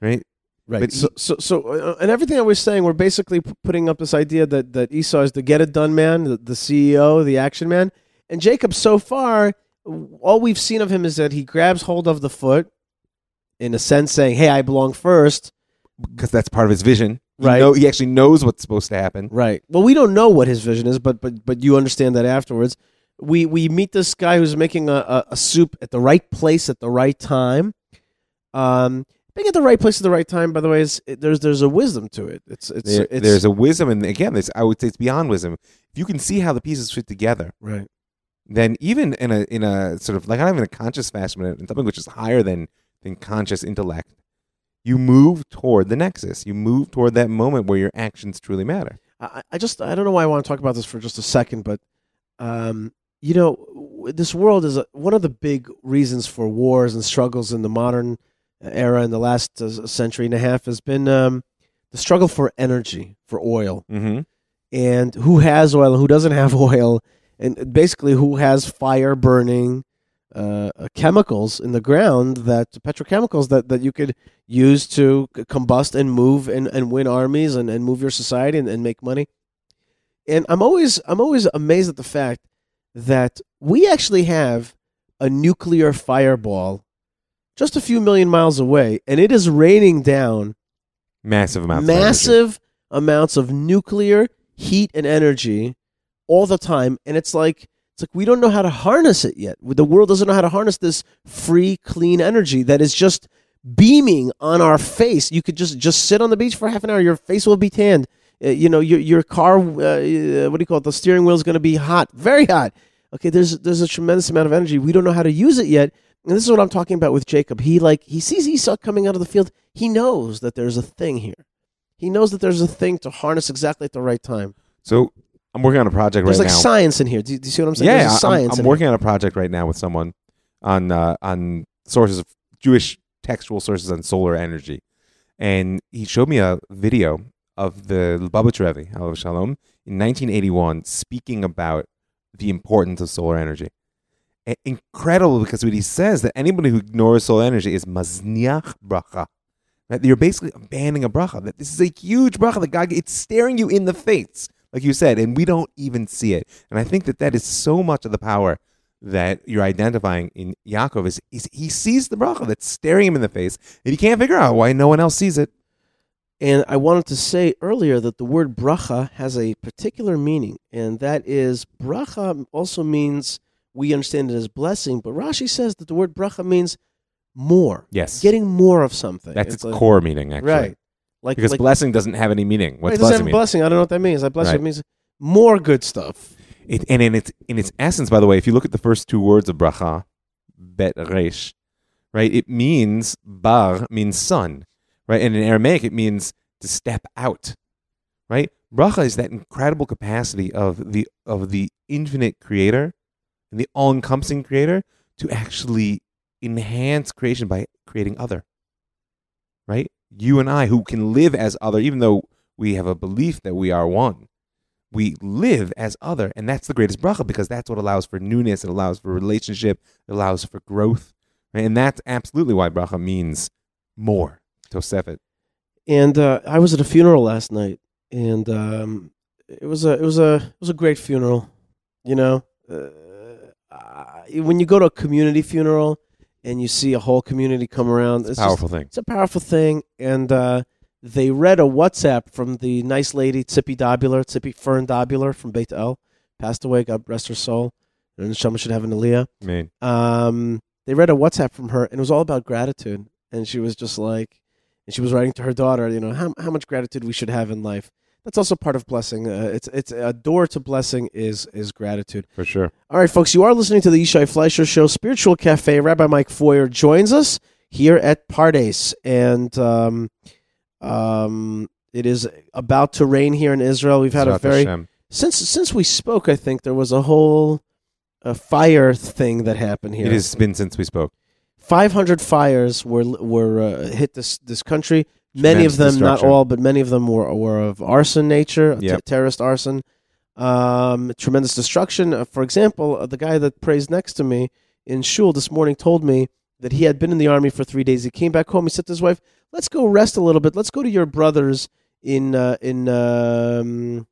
right? right. but so, so, so, uh, and everything I was saying, we're basically p- putting up this idea that that Esau is the get it done man, the, the CEO, the action man, and Jacob. So far, all we've seen of him is that he grabs hold of the foot, in a sense, saying, "Hey, I belong first. Because that's part of his vision. He Right. know- he actually knows what's supposed to happen. Right. Well, we don't know what his vision is, but but but you understand that afterwards. We we meet this guy who's making a, a, a soup at the right place at the right time. Um, being at the right place at the right time, by the way, is it, there's there's a wisdom to it. It's it's, There- it's there's a wisdom, and again, this I would say it's beyond wisdom. If you can see how the pieces fit together, right. then even in a in a sort of like not even a conscious fashion, but in something which is higher than than conscious intellect, you move toward the nexus. You move toward that moment where your actions truly matter. I, I just I don't know why I want to talk about this for just a second, but um, you know, this world is a, one of the big reasons for wars and struggles in the modern era in the last uh, century and a half has been um, the struggle for energy, for oil, Mm-hmm. and who has oil and who doesn't have oil, and basically who has fire burning. Uh, uh, chemicals in the ground that petrochemicals that, that you could use to combust and move and, and win armies and, and move your society and, and make money. And I'm always I'm always amazed at the fact that we actually have a nuclear fireball just a few million miles away, and it is raining down Massive amounts. of massive amounts of nuclear heat and energy all the time and it's like it's like we don't know how to harness it yet. The world doesn't know how to harness this free clean energy that is just beaming on our face. You could just just sit on the beach for half an hour. Your face will be tanned. Uh, you know your your car uh, uh, what do you call it? The steering wheel is going to be hot very hot. Okay there's there's a tremendous amount of energy. We don't know how to use it yet. And this is what i'm talking about with jacob. He like he sees esau coming out of the field. He knows that there's a thing here. He knows that there's a thing to harness exactly at the right time. So I'm working on a project right now. There's right like now. science in here. Do you, do you see what I'm saying? yeah, there's a I'm- science. I'm, in working on a project right now with someone on uh, on sources of Jewish textual sources on solar energy, and he showed me a video of the Lubavitch Rebbe, Shalom, in 1981, speaking about the importance of solar energy. I- incredible because what he says that anybody who ignores solar energy is mazniach bracha. That You're basically abandoning a bracha. That this is a huge bracha that God it's staring you in the face, like you said, and we don't even see it. And I think that that is so much of the power that you're identifying in Yaakov is, is he sees the bracha that's staring him in the face, and he can't figure out why no one else sees it. And I wanted to say earlier that the word bracha has a particular meaning, and that is bracha also means we understand it as blessing, but Rashi says that the word bracha means more, Yes, getting more of something. that's its a- core meaning actually. right? Like Because like, blessing doesn't have any meaning. What's it doesn't have blessing a mean? blessing. I don't know what that means. That blessing Right. means more good stuff. It, and in its in its essence, by the way, if you look at the first two words of bracha, bet resh, right? It means bar means son, right? And in Aramaic, it means to step out, right? Bracha is that incredible capacity of the of the infinite creator and the all encompassing creator to actually enhance creation by creating other, right? You and I, who can live as other, even though we have a belief that we are one we live as other and that's the greatest bracha because that's what allows for newness it allows for relationship it allows for growth and that's absolutely why bracha means more tosefet And uh, I was at a funeral last night, and um, it was a it was a it was a great funeral. You know, uh, when you go to a community funeral and you see a whole community come around, it's, a powerful thing it's a powerful thing. And uh, they read a WhatsApp from the nice lady Tzippi Dobular, Tzippi Fern Dobular from Beit El, passed away. God rest her soul. And Neshama should have an aliyah mean um, they read a WhatsApp from her, and it was all about gratitude. And she was just like, and she was writing to her daughter, you know, how how much gratitude we should have in life. That's also part of blessing. Uh, it's it's a door to blessing is is gratitude. for sure All right, folks, you are listening to the Yishai Fleisher Show, Spiritual Cafe. Rabbi Mike Feuer joins us here at Pardes, and um, um, it is about to rain here in Israel. We've had a very Hashem. since since we spoke. I think there was a whole a fire thing that happened here. it has been since we spoke 500 fires were were uh, hit this this country. Many of them, not all, but many of them were were of arson nature, t- terrorist arson. Um, tremendous destruction. Uh, for example, uh, the guy that prays next to me in shul this morning told me that he had been in the army for three days. He came back home. He said to his wife, "Let's go rest a little bit. Let's go to your brothers in uh, in um,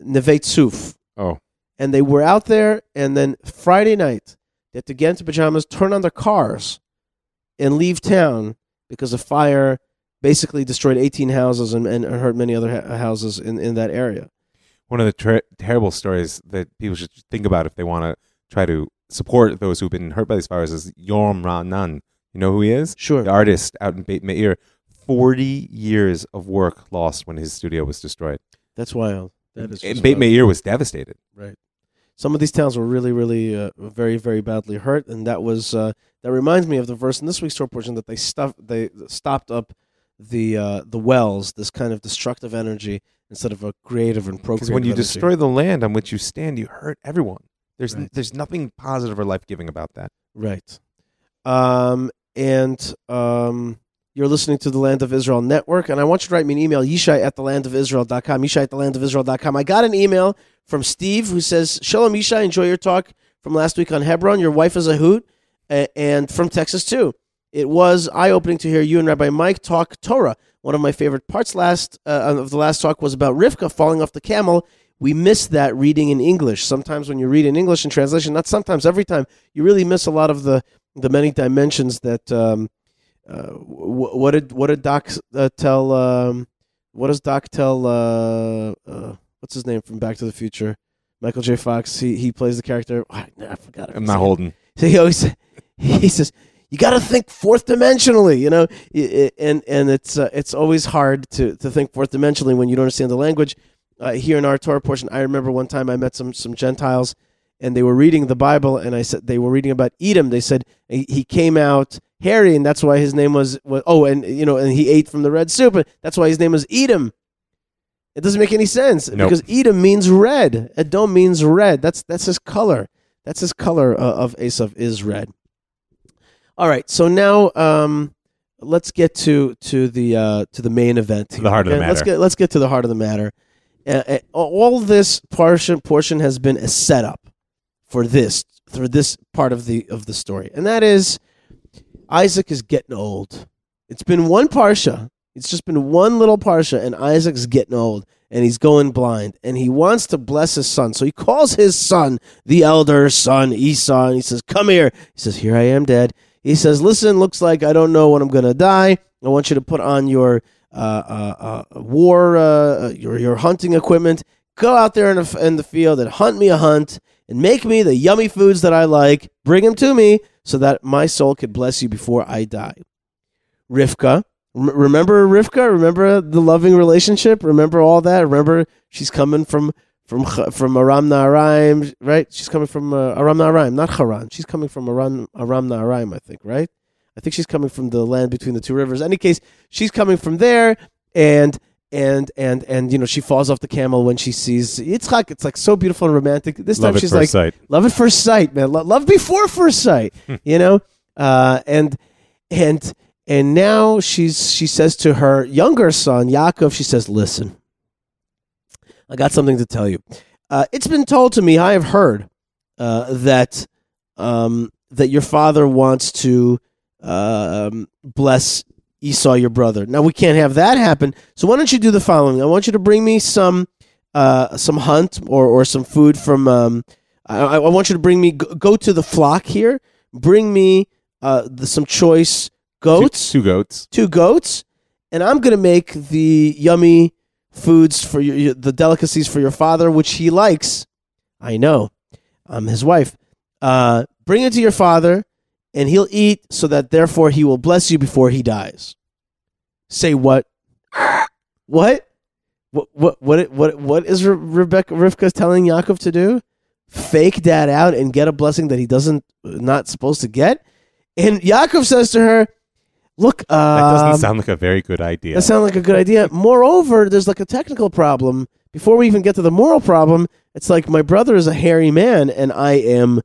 Neve Tzuf." oh and they were out there and then friday night they had to get into pajamas turn on their cars and leave town because a fire basically destroyed 18 houses and, and hurt many other ha- houses in, in that area one of the ter- terrible stories that people should think about if they want to try to support those who've been hurt by these fires is Yoram Raanan. You know who he is? sure The artist out in Beit Meir. 40 years of work lost when his studio was destroyed. that's wild that is And Beit. Meir was devastated. right Some of these towns were really, really, uh, very, very badly hurt, and that was uh, that reminds me of the verse in this week's Torah portion that they stuffed, they stopped up the uh, the wells, this kind of destructive energy instead of a creative and procreative. Because when you energy. destroy the land on which you stand, you hurt everyone. There's Right. there's nothing positive or life giving about that. Right. Um, and um, you're listening to the Land of Israel Network, and I want you to write me an email, yishai at thelandofisrael.com, yishai at thelandofisrael.com. I got an email from Steve who says, Shalom Yishai, enjoy your talk from last week on Hebron. Your wife is a hoot, and from Texas too. It was eye-opening to hear you and Rabbi Mike talk Torah. One of my favorite parts last uh, of the last talk was about Rivka falling off the camel. We miss that reading in English. Sometimes when you read in English in translation, not sometimes, every time, you really miss a lot of the the many dimensions that. Um, uh, wh- what did what did Doc uh, tell? Um, what does Doc tell? Uh, uh, what's his name from Back to the Future? Michael J. Fox. He he plays the character. I, I forgot. I'm not holding. So he always he says you got to think fourth dimensionally, you know, and and it's uh, it's always hard to to think fourth dimensionally when you don't understand the language. Uh, here in our Torah portion, I remember one time I met some some Gentiles, and they were reading the Bible, and I said they were reading about Edom. They said he came out hairy, and that's why his name was, was oh, and you know, and he ate from the red soup, and that's why his name was Edom. It doesn't make any sense Nope. because Edom means red. Edom means red. That's that's his color. That's his color uh, of Esav is red. All right, so now um, let's get to to the uh, to the main event. To the heart of the matter. Let's get let's get to the heart of the matter. Uh, uh, all this portion portion has been a setup for this for this part of the of the story, and that is Isaac is getting old. It's been one parsha. It's just been one little parsha, and Isaac's getting old, and he's going blind, and he wants to bless his son. So he calls his son, the elder son, Esau, and he says, "Come here." He says, "Here I am, Dad." He says, "Listen, looks like I don't know when I'm going to die. I want you to put on your uh, uh, uh, war, uh, your your hunting equipment. Go out there in the, in the field and hunt me a hunt, and make me the yummy foods that I like. Bring them to me, so that my soul could bless you before I die." Rivka, remember Rivka? Remember the loving relationship? Remember all that? Remember she's coming from from from Aram Naharaim, right? She's coming from uh, Aram Naharaim, not Haran. She's coming from Aram Aram Naharaim, I think, right? I think she's coming from the land between the two rivers. any case, she's coming from there, and and and and you know she falls off the camel when she sees Yitzchak. It's like so beautiful and romantic. This time Love at she's like, sight. love at first sight, man. Lo- love before first sight, you know. Uh, and and and now she's she says to her younger son Yaakov, she says, "Listen, I got something to tell you. Uh, it's been told to me. I have heard uh, that um, that your father wants to um, bless Esau, your brother. Now we can't have that happen. So why don't you do the following? I want you to bring me some uh, some hunt or or some food from. Um, I, I want you to bring me go, go to the flock here. Bring me uh, the, some choice goats Two, two goats. two goats, and I'm gonna make the yummy foods for your, the delicacies for your father, which he likes. I know, I'm his wife. Uh, bring it to your father, and he'll eat, so that therefore he will bless you before he dies. Say what? What? What? What? What? What? What is Re- Rebecca Rivka telling Yaakov to do? Fake dad out and get a blessing that he doesn't not supposed to get. And Yaakov says to her, "Look, uh, That doesn't sound like a very good idea. that sounds like a good idea. Moreover, there's like a technical problem. Before we even get to the moral problem, it's like my brother is a hairy man and I am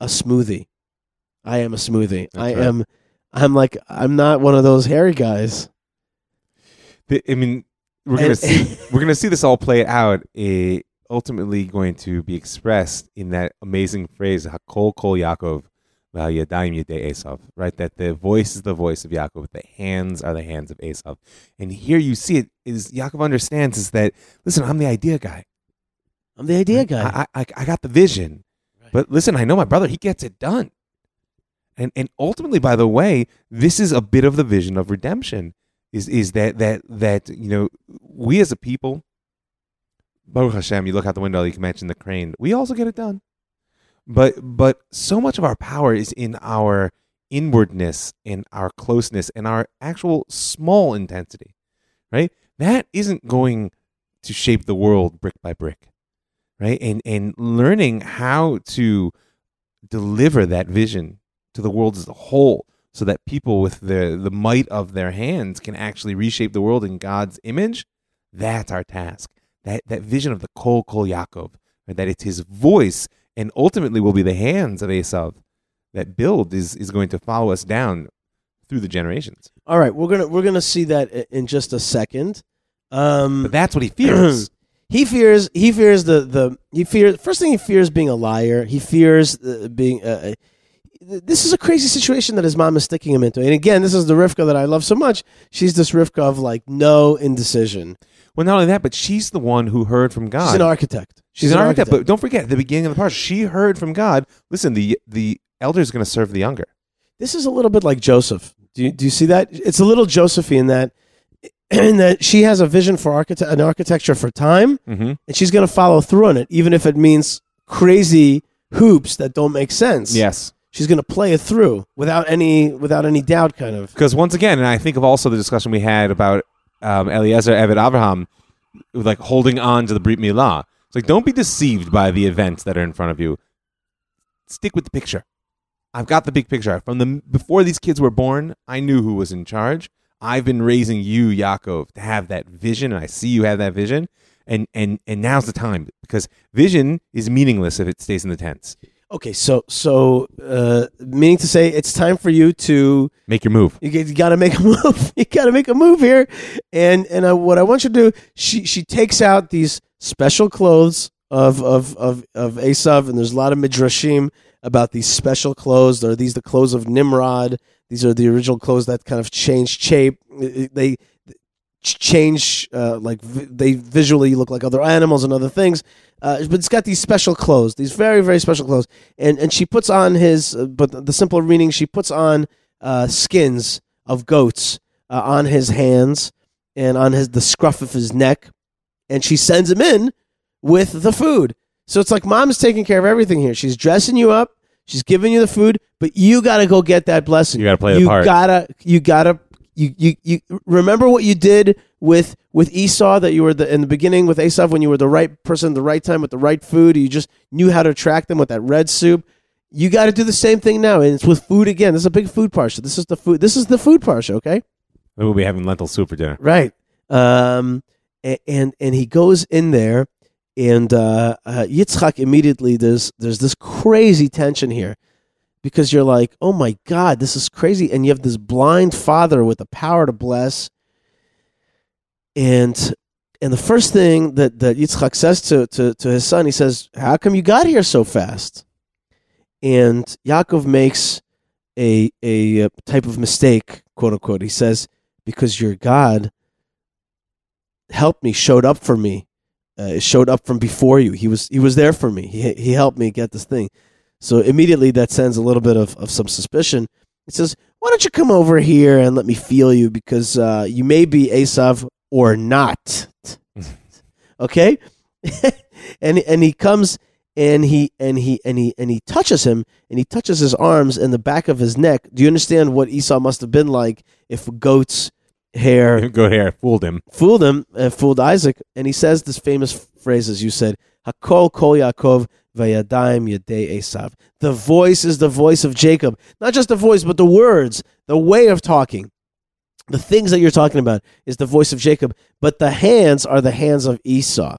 a smoothie. I am a smoothie. I right. am I'm like I'm not one of those hairy guys. The- I mean, we're gonna And- see we're gonna see this all play out. eh, ultimately, going to be expressed in that amazing phrase "Hakol Kol Yaakov v'Yadayim Yedei Esav." Right, that the voice is the voice of Yaakov, the hands are the hands of Esav. And here you see it is Yaakov understands is that listen, I'm the idea guy. I'm the idea guy. I, I, I got the vision. Right. But listen, I know my brother, he gets it done. And and ultimately, by the way, this is a bit of the vision of redemption. Is is that that that you know, we as a people, Baruch Hashem, you look out the window, you can mention the crane. We also get it done. But but so much of our power is in our inwardness, in our closeness, in our actual small intensity. Right? That isn't going to shape the world brick by brick right? And and learning how to deliver that vision to the world as a whole, so that people with the the might of their hands can actually reshape the world in God's image. That's our task. That that vision of the Kol Kol Yaakov, that it's his voice and ultimately will be the hands of Esav that build is is going to follow us down through the generations. All right, we're gonna we're gonna see that in just a second. Um, But that's what he fears. he fears he fears the the he fears first thing he fears being a liar. He fears uh, being. Uh, uh, this is a crazy situation that his mom is sticking him into. And again, this is the Rivka that I love so much. She's this Rivka of like no indecision. well, not only that, but she's the one who heard from God. She's an architect. She's an architect, but don't forget at the beginning of the part, she heard from God. Listen, the the elder is going to serve the younger. this is a little bit like Joseph. Do you, do you see that? It's a little Josephy in that, in that she has a vision for architect, an architecture for time, Mm-hmm. and she's going to follow through on it, even if it means crazy hoops that don't make sense. Yes, she's going to play it through without any without any doubt, kind of. because once again, and I think of also the discussion we had about um, Eliezer Eved Abraham, like holding on to the Brit Milah. It's like don't be deceived by the events that are in front of you. Stick with the picture. I've got the big picture from the before these kids were born. I knew who was in charge. I've been raising you, Yaakov, to have that vision, and I see you have that vision. And and and now's the time because vision is meaningless if it stays in the tents. Okay, so so uh, meaning to say, it's time for you to Make your move. You, you got to make a move. you got to make a move here. And and uh, what I want you to do, she she takes out these special clothes of of of of Esav, and there's a lot of midrashim about these special clothes. Are these the clothes of Nimrod? These are the original clothes that kind of change shape. They change uh, like they visually look like other animals and other things. Uh, but it's got these special clothes, these very very special clothes, and and she puts on his. Uh, but the simple meaning, she puts on uh, skins of goats uh, on his hands and on his the scruff of his neck, and she sends him in with the food. So it's like mom's taking care of everything here. She's dressing you up, she's giving you the food, but you got to go get that blessing. You gotta play the part. you part. Gotta you gotta you you you remember what you did with with Esau that you were the in the beginning with Esau when you were the right person, at the right time with the right food. You just knew how to attract them with that red soup. You got to do the same thing now, and it's with food again. This is a big food parsha. This is the food. This is the food parsha. Okay, We'll be having lentil soup for dinner. right. Um, and and he goes in there, and uh, uh, Yitzchak immediately there's there's this crazy tension here, because you're like, oh my god, this is crazy, and you have this blind father with the power to bless, and and the first thing that that Yitzchak says to to to his son, he says, "How come you got here so fast?" And Yaakov makes a a uh, type of mistake, quote unquote. He says, "Because your God helped me, showed up for me, uh, showed up from before you. He was he was there for me. He he helped me get this thing." So immediately that sends a little bit of, of some suspicion. He says, "Why don't you come over here and let me feel you? Because uh, you may be Esav or not." okay, and and he comes and he and he and he and he touches him and he touches his arms and the back of his neck. Do you understand what Esau must have been like if goat's hair Go hair. fooled him. fooled him and fooled Isaac? And he says this famous phrase, as you said, "Hakol kol Yaakov vayadayim yadei Esav." The voice is the voice of Jacob, not just the voice, but the words, the way of talking. The things that you're talking about is the voice of Jacob, but the hands are the hands of Esau.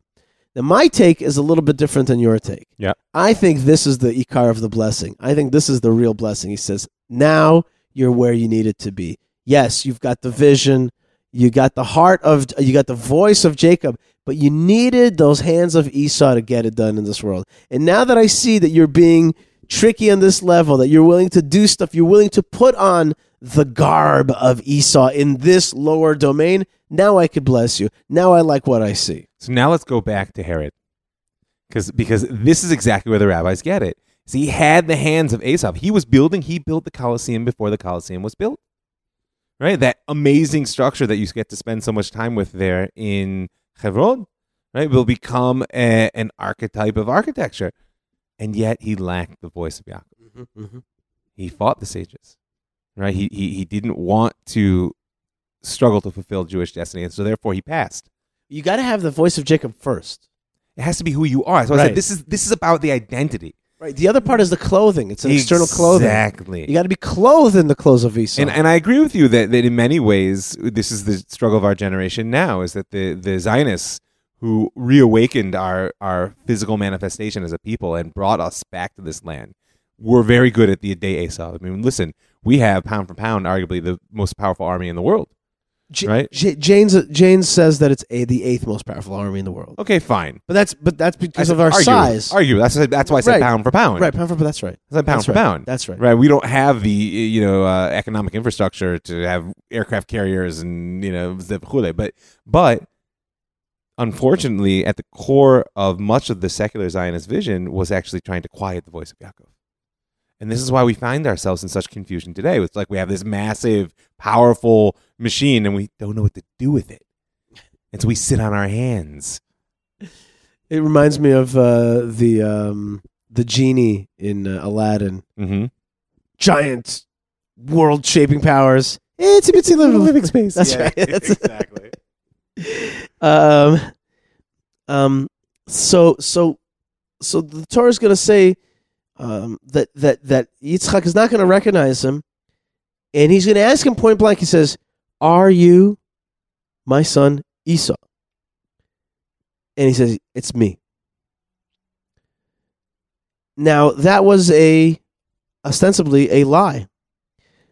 Now, my take is a little bit different than your take. Yeah. I think this is the ikar of the blessing. I think this is the real blessing. He says, now you're where you needed to be. Yes, you've got the vision, you got the heart of, you got the voice of Jacob, but you needed those hands of Esau to get it done in this world. And now that I see that you're being tricky on this level, that you're willing to do stuff, you're willing to put on the garb of Esau in this lower domain, now I could bless you. Now I like what I see. So now let's go back to Herod, because because this is exactly where the rabbis get it. See, he had the hands of Esav. He was building. He built the Colosseum before the Colosseum was built. Right, that amazing structure that you get to spend so much time with there in Hebron, right, will become a, an archetype of architecture, and yet he lacked the voice of Yaakov. Mm-hmm, mm-hmm. He fought the sages, right? He he he didn't want to struggle to fulfill Jewish destiny, and so therefore he passed. You got to have the voice of Jacob first. It has to be who you are. So I said this is this is about the identity. Right. The other part is the clothing. It's an external clothing. Exactly. You got to be clothed in the clothes of Esau. And, and I agree with you that, that in many ways, this is the struggle of our generation now is that the, the Zionists who reawakened our, our physical manifestation as a people and brought us back to this land were very good at the day Esau. I mean, listen, we have pound for pound, arguably the most powerful army in the world. J- right. J- James James says that it's a, the eighth most powerful army in the world. Okay, fine. But that's but that's because said of our argue, size. Argue. That's, that's why I said Right. pound for pound. Right, pound for that's right. Said pound That's for right. pound. That's right. Right. We don't have the you know uh, economic infrastructure to have aircraft carriers and you know. But but unfortunately, at the core of much of the secular Zionist vision was actually trying to quiet the voice of Yaakov. And this is why we find ourselves in such confusion today. It's like we have this massive, powerful machine and we don't know what to do with it. And so we sit on our hands. It reminds me of uh, the um, the genie in uh, Aladdin. Mm-hmm. Giant world shaping powers. Itsy bitsy little living space. That's right. That's- exactly. um, um, so so so the Torah is going to say um, that that that Yitzchak is not going to recognize him, and he's going to ask him point blank. He says, "Are you my son Esau?" And he says, "It's me." Now that was a ostensibly a lie.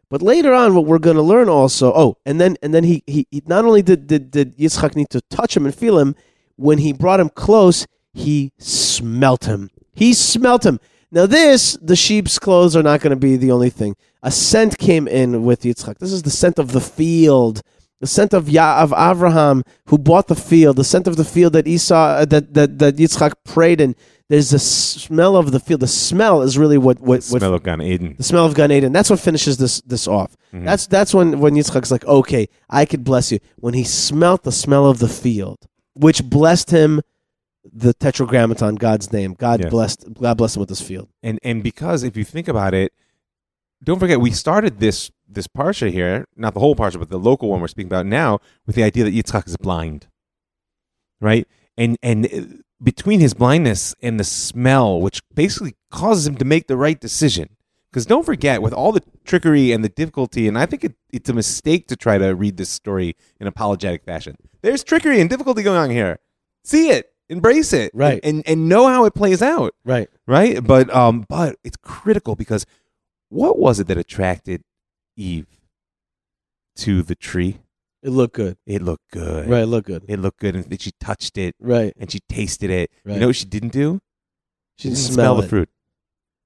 But later on, what we're going to learn also, oh, and then and then he, he, he not only did, did did Yitzchak need to touch him and feel him, when he brought him close, he smelt him. He smelt him. Now this, the sheep's clothes are not going to be the only thing. A scent came in with Yitzchak. This is the scent of the field, the scent of Ya of Avraham who bought the field, the scent of the field that Esau uh, that that that Yitzchak prayed in. There's the smell of the field. The smell is really what what, what Smell of Gan Eden. the smell of Gan Eden. That's what finishes this this off. Mhm. That's that's when when Yitzchak's like, okay, I could bless you. When he smelt the smell of the field, which blessed him, the Tetragrammaton, God's name. God blessed God blessed him with this field. and and because if you think about it, don't forget we started this this parsha here, not the whole parsha, but the local one we're speaking about now, with the idea that Yitzchak is blind, right? And and uh, between his blindness and the smell, which basically causes him to make the right decision. Because don't forget, with all the trickery and the difficulty, and I think it, it's a mistake to try to read this story in apologetic fashion. There's trickery and difficulty going on here. See it, embrace it, Right. and and know how it plays out Right. right? But um, but it's critical because what was it that attracted Eve to the tree? It looked good. It looked good. Right. It looked good. It looked good, and then she touched it Right. and she tasted it. Right. You know what she didn't do? She didn't didn't smell, smell the fruit.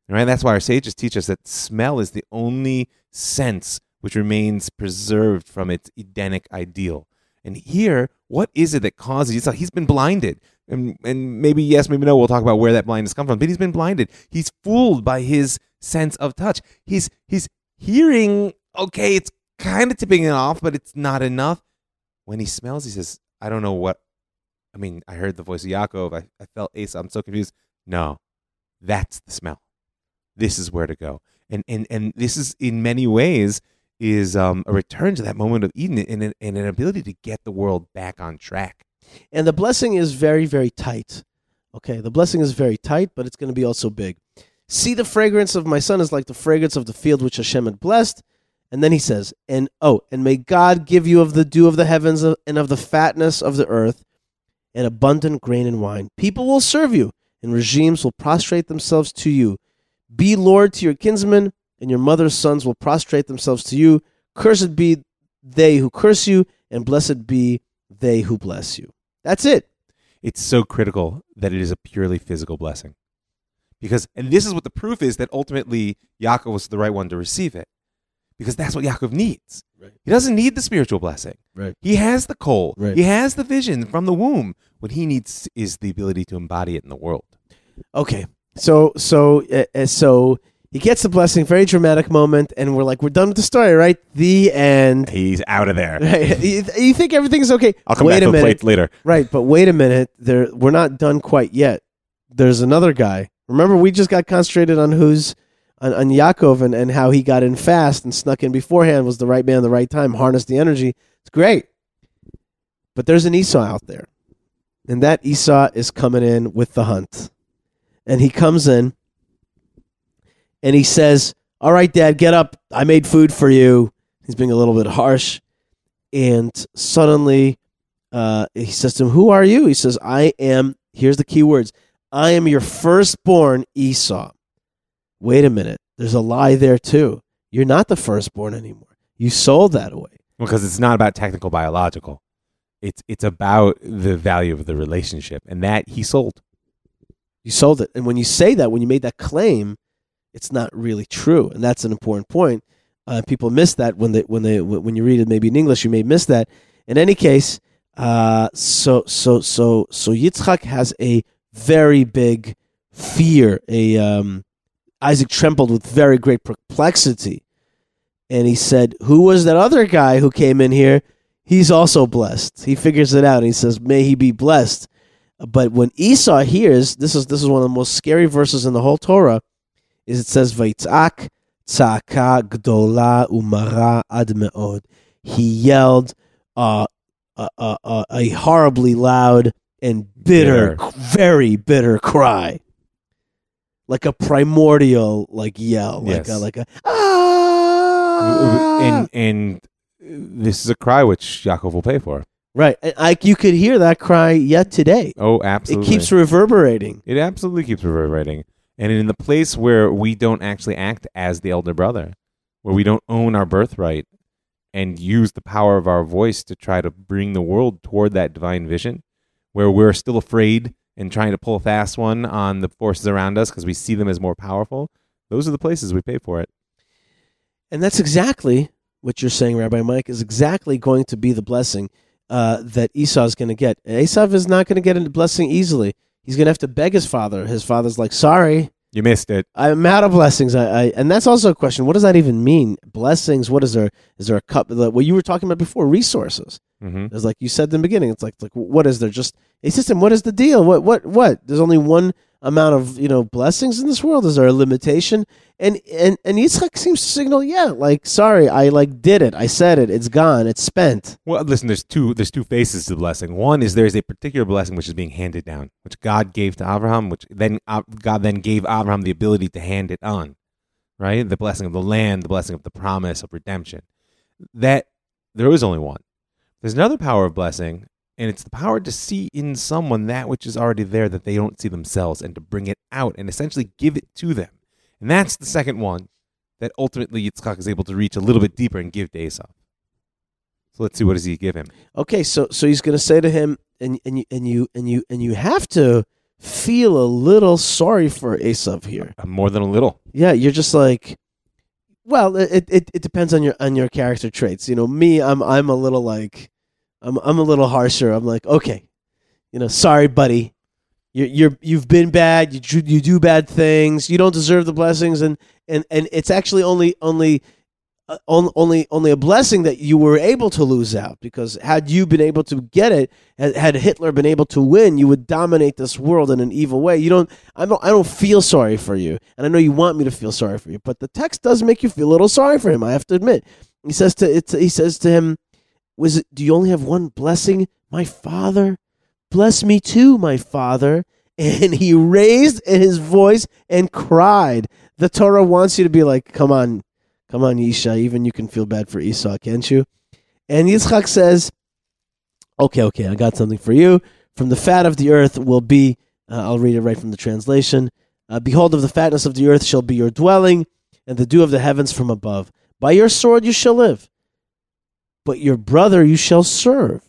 Right. That's why our sages teach us that smell is the only sense which remains preserved from its Edenic ideal. And here, what is it that causes? It's like he's been blinded, and and maybe yes, maybe no. We'll talk about where that blindness comes from. But he's been blinded. He's fooled by his sense of touch. He's he's hearing. Okay, it's kind of tipping it off, but it's not enough. When he smells, he says, "I don't know what." I mean, I heard the voice of Yaakov. I, I felt Asa. I'm so confused. No, that's the smell. This is where to go. And and and this is in many ways is um, a return to that moment of Eden and, an- and an ability to get the world back on track. And the blessing is very, very tight. Okay, the blessing is very tight, but it's going to be also big. See, the fragrance of my son is like the fragrance of the field which Hashem had blessed. And then he says, and oh, and may God give you of the dew of the heavens and of the fatness of the earth and abundant grain and wine. People will serve you, and regimes will prostrate themselves to you. Be Lord to your kinsmen, and your mother's sons will prostrate themselves to you. Cursed be they who curse you, and blessed be they who bless you. That's it. It's so critical that it is a purely physical blessing. Because and this is what the proof is that ultimately Yaakov was the right one to receive it. Because that's what Yaakov needs. Right. He doesn't need the spiritual blessing. Right. He has the Kol. Right. He has the vision from the womb. What he needs is the ability to embody it in the world. Okay. So so uh, so he gets the blessing, very dramatic moment, and we're like, we're done with the story, right? The end. He's out of there. Right. you, you think everything's okay? I'll come wait back a to the minute. plates later. Right, but wait a minute. There, we're not done quite yet. There's another guy. Remember, we just got concentrated on who's on, on Yaakov and, and how he got in fast and snuck in beforehand, was the right man, at the right time, harnessed the energy. It's great. But there's an Esau out there. and that Esau is coming in with the hunt. And he comes in and he says, All right, Dad, get up. I made food for you. He's being a little bit harsh. And suddenly uh, he says to him, Who are you? He says, I am, here's the key words I am your firstborn Esau. Wait a minute. There's a lie there too. You're not the firstborn anymore. You sold that away. Well, because it's not about technical biological. It's it's about the value of the relationship, and that he sold. You sold it. And when you say that, when you made that claim, it's not really true. And that's an important point. Uh, people miss that when they when they when you read it maybe in English, you may miss that. In any case, uh, so so so so Yitzchak has a very big fear. A um, Isaac trembled with very great perplexity, and he said, "Who was that other guy who came in here? He's also blessed." He figures it out. And he says, "May he be blessed." But when Esau hears, this is this is one of the most scary verses in the whole Torah, is it says Vaitzak tzaka gdola umara Admeod. He yelled uh, a, a, a, a horribly loud and bitter, Bitter. very bitter cry, like a primordial like yell, like a like a ah. and and this is a cry which Yaakov will pay for. right, and I, you could hear that cry yet today. Oh, absolutely. It keeps reverberating. It absolutely keeps reverberating. And in the place where we don't actually act as the elder brother, where we don't own our birthright and use the power of our voice to try to bring the world toward that divine vision, where we're still afraid and trying to pull a fast one on the forces around us because we see them as more powerful, those are the places we pay for it. And that's exactly what you're saying, Rabbi Mike, is exactly going to be the blessing uh, that Esau is going to get. Esau is not going to get a blessing easily. He's going to have to beg his father. His father's like, sorry, You missed it. I'm out of blessings. I, I and that's also a question. What does that even mean? Blessings. What is there? Is there a cup? The, what you were talking about before? Resources. hmm It's like you said in the beginning. It's like like what is there? Just a system. What is the deal? What what what? There's only one amount of you know blessings in this world. Is there a limitation? And and and Yitzchak seems to signal, yeah, like sorry, I like did it. I said it. It's gone. It's spent. Well, listen. There's two. There's two faces to the blessing. One is there's a particular blessing which is being handed down, which God gave to Abraham, which then uh, God then gave Abraham the ability to hand it on, right? The blessing of the land, the blessing of the promise of redemption. That there is only one. There's another power of blessing, and it's the power to see in someone that which is already there that they don't see themselves, and to bring it out and essentially give it to them. And that's the second one that ultimately Yitzchak is able to reach a little bit deeper and give to Esau. So let's see what does he give him. Okay, so so he's going to say to him, and and you and you and you and you have to feel a little sorry for Esav here. Uh, More than a little. Yeah, you're just like, well, it, it it depends on your on your character traits. You know, me, I'm I'm a little like, I'm I'm a little harsher. I'm like, okay, you know, sorry, buddy, you're you're you've been bad. You you do bad things. You don't deserve the blessings, and and and it's actually only only. Uh, on- only only a blessing that you were able to lose out because had you been able to get it had, had Hitler been able to win you would dominate this world in an evil way you don't I don't I don't feel sorry for you and I know you want me to feel sorry for you but the text does make you feel a little sorry for him I have to admit he says to it he says to him was it do you only have one blessing my father bless me too my father and he raised his voice and cried the Torah wants you to be like come on Come on, Isha. Even you can feel bad for Esau, can't you? And Yitzchak says, Okay, okay, I got something for you. From the fat of the earth will be, uh, I'll read it right from the translation. Uh, Behold, of the fatness of the earth shall be your dwelling, and the dew of the heavens from above. By your sword you shall live, but your brother you shall serve.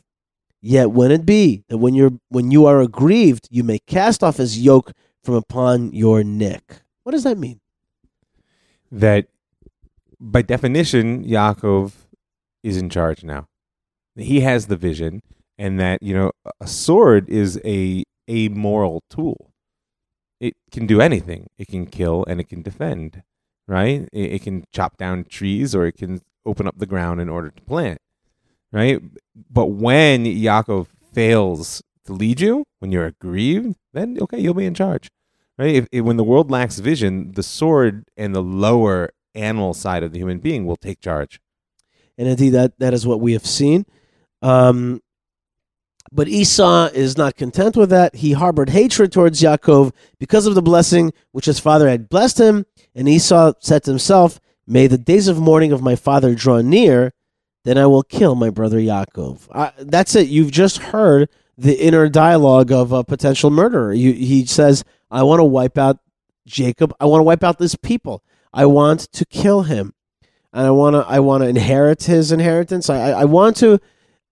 Yet when it be that when you're when you are aggrieved, you may cast off his yoke from upon your neck. What does that mean? That by definition, Yaakov is in charge now. He has the vision, and that you know a sword is a amoral tool. It can do anything. It can kill and it can defend. Right? It, it can chop down trees or it can open up the ground in order to plant. Right? But when Yaakov fails to lead you, when you're aggrieved, then okay, you'll be in charge. Right? If, if when the world lacks vision, the sword and the lower animal side of the human being will take charge. and indeed that that is what we have seen. Um, But Esau is not content with that. He harbored hatred towards Yaakov because of the blessing which his father had blessed him. And Esau said to himself, May the days of mourning of my father draw near, then I will kill my brother Yaakov. That's it. You've just heard the inner dialogue of a potential murderer. You, he says, I want to wipe out Jacob. I want to wipe out this people. I want to kill him. And I want to I want to inherit his inheritance. I, I, I want to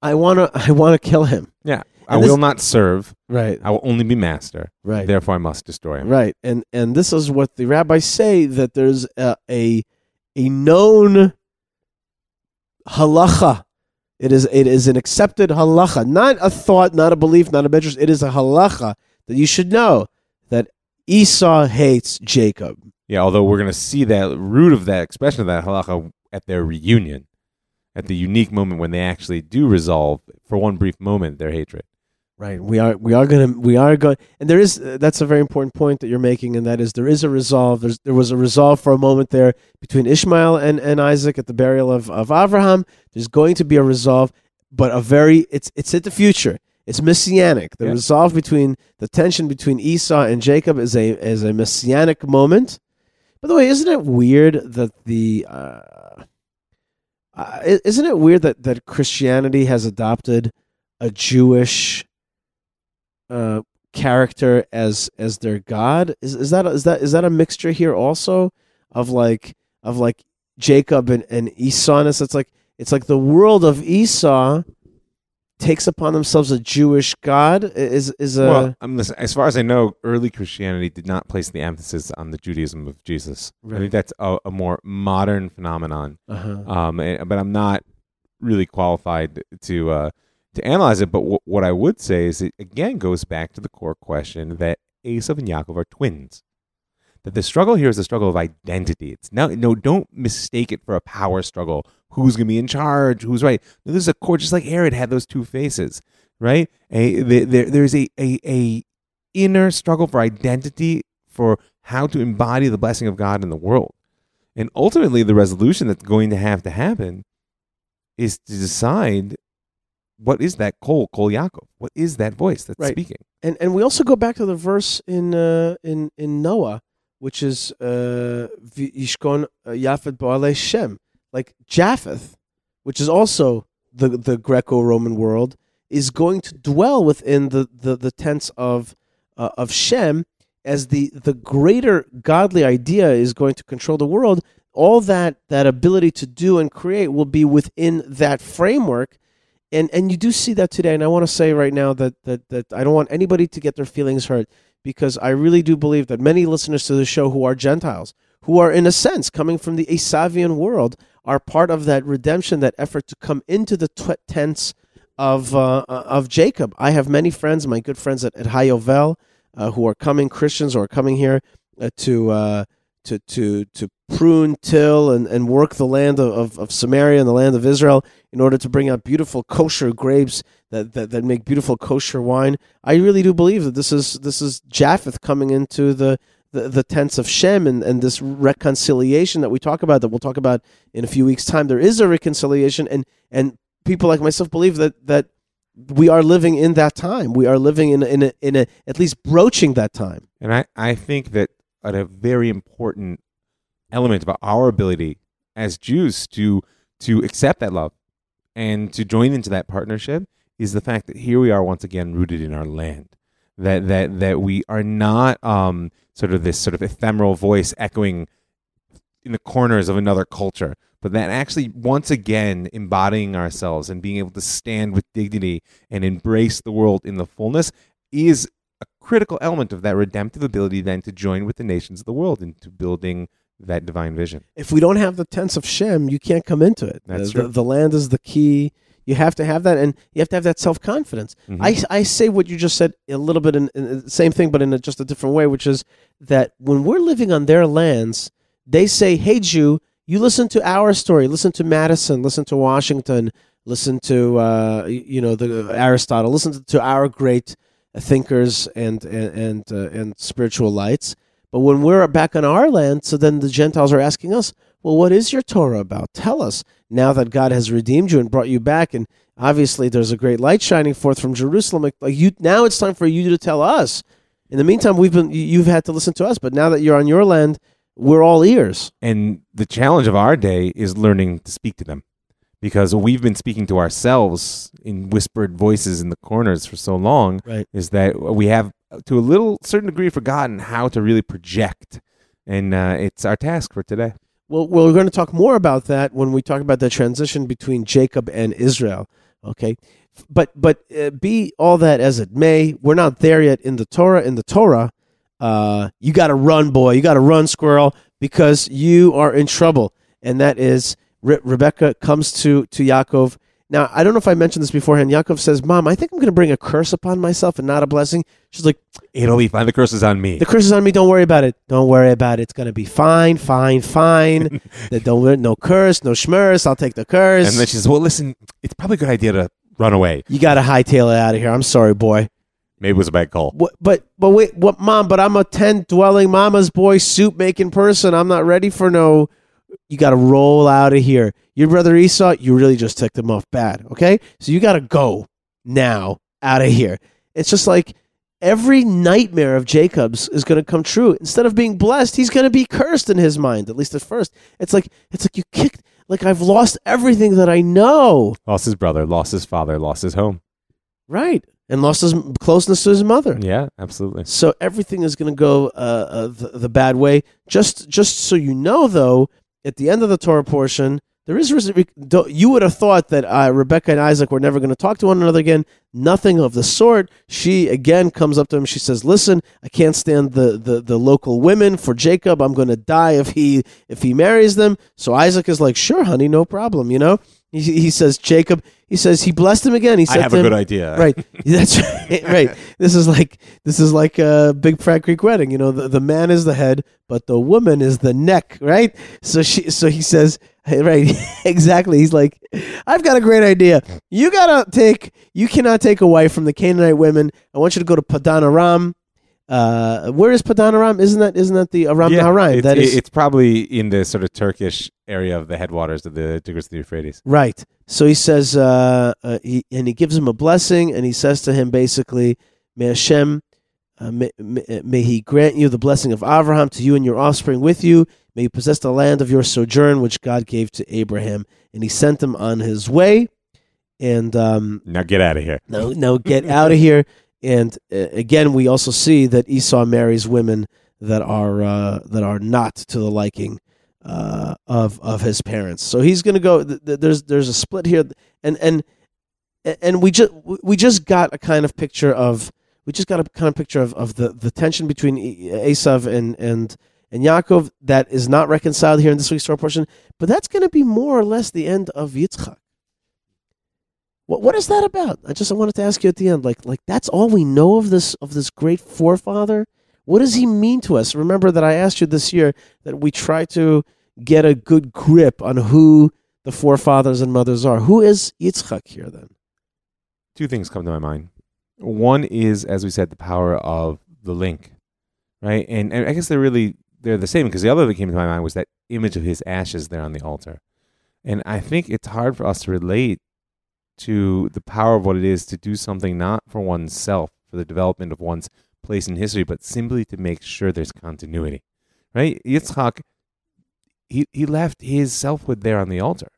I want to I want to kill him. Yeah. I this- will not serve. Right. I will only be master. Right. Therefore, I must destroy him. Right, and and this is what the rabbis say that there's a a, a known halacha. It is it is an accepted halacha, not a thought, not a belief, not a midrash. It is a halacha that you should know that Esau hates Jacob. Yeah, although we're going to see that root of that expression of that halacha at their reunion, at the unique moment when they actually do resolve, for one brief moment, their hatred. Right. We are we are gonna we are going and there is uh, that's a very important point that you're making and that is there is a resolve. There's there was a resolve for a moment there between Ishmael and, and Isaac at the burial of, of Abraham. There's going to be a resolve, but a very it's it's in the future. It's messianic. The Yeah. resolve between the tension between Esau and Jacob is a is a messianic moment. By the way, isn't it weird that the uh, uh, isn't it weird that, that Christianity has adopted a Jewish uh, character as as their god? Is is that is that is that a mixture here also of like of like Jacob and and Esau-ness? It's like it's like the world of Esau takes upon themselves a Jewish god. Is is a well, um, listen, as far as I know, early Christianity did not place the emphasis on the Judaism of Jesus. I Right. think that's a, a more modern phenomenon. uh-huh. Um, but I'm not really qualified to uh, to analyze it. But w- what I would say is it again goes back to the core question that Esav and Yaakov are twins. That the struggle here is a struggle of identity. It's no, no, don't mistake it for a power struggle. Who's going to be in charge? Who's right? No, this is a core, just like Herod had those two faces, right? A, there- there's a, a, a inner struggle for identity, for how to embody the blessing of God in the world. And ultimately, the resolution that's going to have to happen is to decide what is that Kol, Kol Yaakov? What is that voice that's Right. speaking? and and we also go back to the verse in uh, in in Noah, which is uh, Yishkon Yafet Boale Shem, like Japheth, which is also the the Greco-Roman world, is going to dwell within the the, the tents of uh, of Shem as the the greater godly idea is going to control the world. All that that ability to do and create will be within that framework and and you do see that today and i want to say right now that that that i don't want anybody to get their feelings hurt because i really do believe that many listeners to the show who are gentiles who are in a sense coming from the asavian world are part of that redemption that effort to come into the tents of uh, of jacob. I have many friends my good friends at, at hayovel uh, who are coming christians are coming here uh, to uh, to to to prune, till, and, and work the land of, of, Samaria and the land of Israel in order to bring out beautiful kosher grapes that, that, that make beautiful kosher wine. I really do believe that this is this is Japheth coming into the, the, the tents of Shem and, and this reconciliation that we talk about that we'll talk about in a few weeks' time. There is a reconciliation and and people like myself believe that that we are living in that time. We are living in in a, in a at least broaching that time. And I, I think that a very important element of our ability as Jews to to accept that love and to join into that partnership is the fact that here we are once again rooted in our land. That that that we are not um, sort of this sort of ephemeral voice echoing in the corners of another culture, but that actually once again embodying ourselves and being able to stand with dignity and embrace the world in the fullness is critical element of that redemptive ability then to join with the nations of the world into building that divine vision. if we don't have the tents of Shem, you can't come into it. That's the, true. the land is the key. You have to have that, and you have to have that self confidence. Mhm. I, I say what you just said a little bit in, in the same thing, but in a, just a different way, which is that when we're living on their lands, they say, "Hey, Jew, you listen to our story. Listen to Madison. Listen to Washington. Listen to uh, you know the Aristotle. Listen to, to our great thinkers and and and, uh, and spiritual lights." But when we're back on our land, so then the Gentiles are asking us, well, what is your Torah about? Tell us now that God has redeemed you and brought you back, and obviously there's a great light shining forth from Jerusalem. Like, like you, now it's time for you to tell us. In the meantime, we've been you- you've had to listen to us, but now that you're on your land, we're all ears. And the challenge of our day is learning to speak to them because we've been speaking to ourselves in whispered voices in the corners for so long Right. is that we have to a little certain degree forgotten how to really project and uh, it's our task for today Well, well, we're going to talk more about that when we talk about the transition between Jacob and Israel. Okay, but but uh, be all that as it may, we're not there yet in the Torah. In the Torah, uh, you got to run, boy. You got to run, squirrel, because you are in trouble. And that is Re- Rebecca comes to to Yaakov. Now, I don't know if I mentioned this beforehand. Yaakov says, "Mom, I think I'm going to bring a curse upon myself and not a blessing." She's like, it'll be fine the curse is on me the curse is on me. Don't worry about it. Don't worry about it. It's gonna be fine, fine, fine. Don't no curse, no schmurse. I'll take the curse. and then she says well listen it's probably a good idea to run away you gotta hightail it out of here. I'm sorry, boy. maybe it was a bad call What, but but wait, what, mom? But I'm a tent dwelling, mama's boy, soup making person. I'm not ready for no. You gotta roll out of here. Your brother Esau, you really just ticked him off bad. Okay, so you gotta go now out of here. It's just like every nightmare of Jacob's is going to come true. Instead of being blessed, he's going to be cursed in his mind. At least at first, it's like it's like you kicked. Like I've lost everything that I know. lost his brother lost his father lost his home Right, and lost his closeness to his mother. yeah absolutely So everything is going to go uh, uh, the, the bad way. Just just so you know, though, at the end of the Torah portion, there is you would have thought that uh, Rebecca and Isaac were never going to talk to one another again. Nothing of the sort. She again comes up to him. She says, "Listen, I can't stand the the, the local women for Jacob. I'm going to die if he if he marries them." So Isaac is like, "Sure, honey, no problem." You know. He, he says, "Jacob." He says he blessed him again. He said, i have a him, good idea right that's right right this is like this is like a big fat Greek wedding you know the, the man is the head but the woman is the neck right so she so he says right exactly he's like i've got a great idea you gotta take you cannot take a wife from the canaanite women i want you to go to padan aram uh, where is Padan Aram? Isn't that isn't that the Aram yeah, Naharaim? it's, That is it's probably in the sort of Turkish area of the headwaters of the Tigris of the Euphrates. Right. So he says, uh, uh, he, and he gives him a blessing, and he says to him basically, May Hashem, uh, may, may, may he grant you the blessing of Abraham to you and your offspring with you. May you possess the land of your sojourn, which God gave to Abraham. And he sent him on his way. And um, Now get out of here. no, no, get out of here. And uh, again, we also see that Esau marries women that are uh, that are not to the liking uh, of of his parents. So he's going to go. Th- th- there's there's a split here, and and and we just we just got a kind of picture of we just got a kind of picture of, of the, the tension between Esav and and and Yaakov that is not reconciled here in this week's Torah portion. But that's going to be more or less the end of Yitzchak. What what is that about? I just I wanted to ask you at the end, like like that's all we know of this of this great forefather. What does he mean to us? Remember that I asked you this year that we try to get a good grip on who the forefathers and mothers are. Who is Yitzchak here then? Two things come to my mind. One is, as we said, the power of the link, right? And, and I guess they're really they're the same because the other that came to my mind was that image of his ashes there on the altar, and I think it's hard for us to relate to the power of what it is to do something not for oneself, for the development of one's place in history, but simply to make sure there's continuity, right? Yitzchak, he he left his selfhood there on the altar.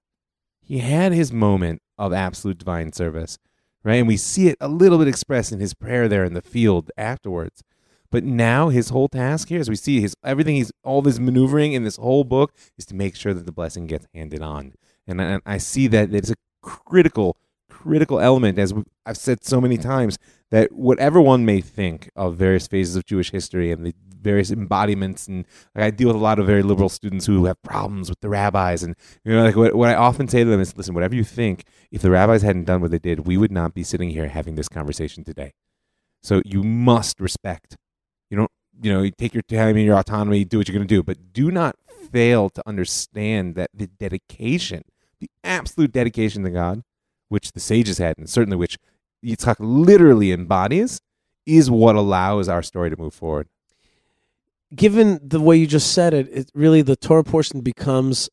He had his moment of absolute divine service, right? And we see it a little bit expressed in his prayer there in the field afterwards. But now his whole task here, as we see his everything he's all this maneuvering in this whole book, is to make sure that the blessing gets handed on. And and I see that it's a critical, critical element, as I've said so many mm. times, that whatever one may think of various phases of Jewish history and the various embodiments, and like I deal with a lot of very liberal students who have problems with the rabbis, and you know, like what, what I often say to them is, listen, whatever you think, if the rabbis hadn't done what they did, we would not be sitting here having this conversation today. So you must respect. You don't, you know, you take your time and your autonomy, do what you're going to do, but do not fail to understand that the dedication, the absolute dedication to God, which the sages had, and certainly which Yitzhak literally embodies, is what allows our story to move forward. given the way you just said it, it really the Torah portion becomes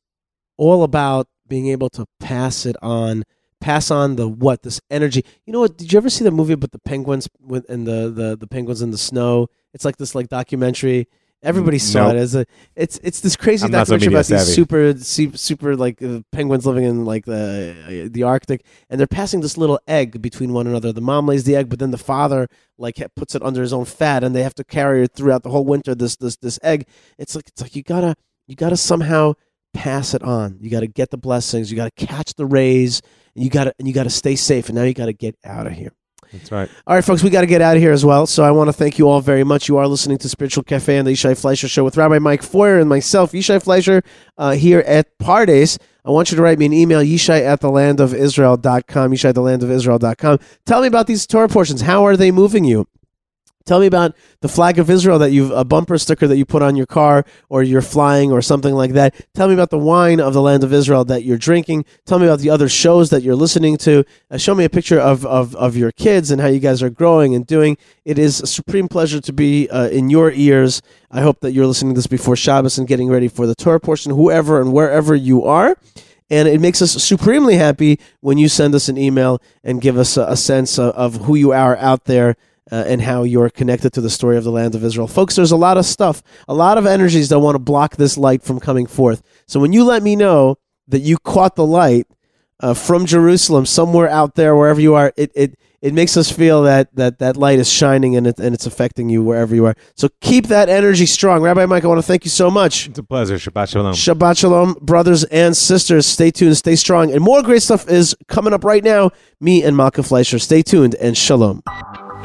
all about being able to pass it on, pass on the what this energy. You know what? Did you ever see the movie about the penguins with and the the the penguins in the snow? It's like this like documentary. Everybody saw Nope. it as a. It's it's this crazy I'm not so documentary media about these savvy. super su- super like uh, penguins living in like the uh, the Arctic, and they're passing this little egg between one another. The mom lays the egg, but then the father like ha- puts it under his own fat, and they have to carry it throughout the whole winter. This this this egg. It's like it's like you gotta you gotta somehow pass it on. You gotta get the blessings. You gotta catch the rays. And you gotta and you gotta stay safe. And now you gotta get out of here. That's right. All right, folks, we got to get out of here as well. So I want to thank you all very much. You are listening to Spiritual Cafe and the Yishai Fleisher Show with Rabbi Mike Feuer and myself, Yishai Fleisher, uh, here at Pardes. I want you to write me an email, yishai at the land of Israel.com, yishai at the land of Israel.com. Tell me about these Torah portions. How are they moving you? Tell me about the flag of Israel that you've a bumper sticker that you put on your car or you're flying or something like that. Tell me about the wine of the land of Israel that you're drinking. Tell me about the other shows that you're listening to. Uh, show me a picture of, of, of your kids and how you guys are growing and doing. It is a supreme pleasure to be uh, in your ears. I hope that you're listening to this before Shabbos and getting ready for the Torah portion, whoever and wherever you are. And it makes us supremely happy when you send us an email and give us a, a sense of, of who you are out there uh, and how you're connected to the story of the land of Israel. Folks, there's a lot of stuff, a lot of energies that want to block this light from coming forth. So when you let me know that you caught the light uh, from Jerusalem, somewhere out there, wherever you are, it, it, it makes us feel that, that that light is shining and, it, and it's affecting you wherever you are. So keep that energy strong. Rabbi Mike, I want to thank you so much. It's a pleasure. Shabbat shalom. Shabbat Shalom, brothers and sisters. Stay tuned, stay strong. And more great stuff is coming up right now. Me and Malka Fleisher. Stay tuned and shalom.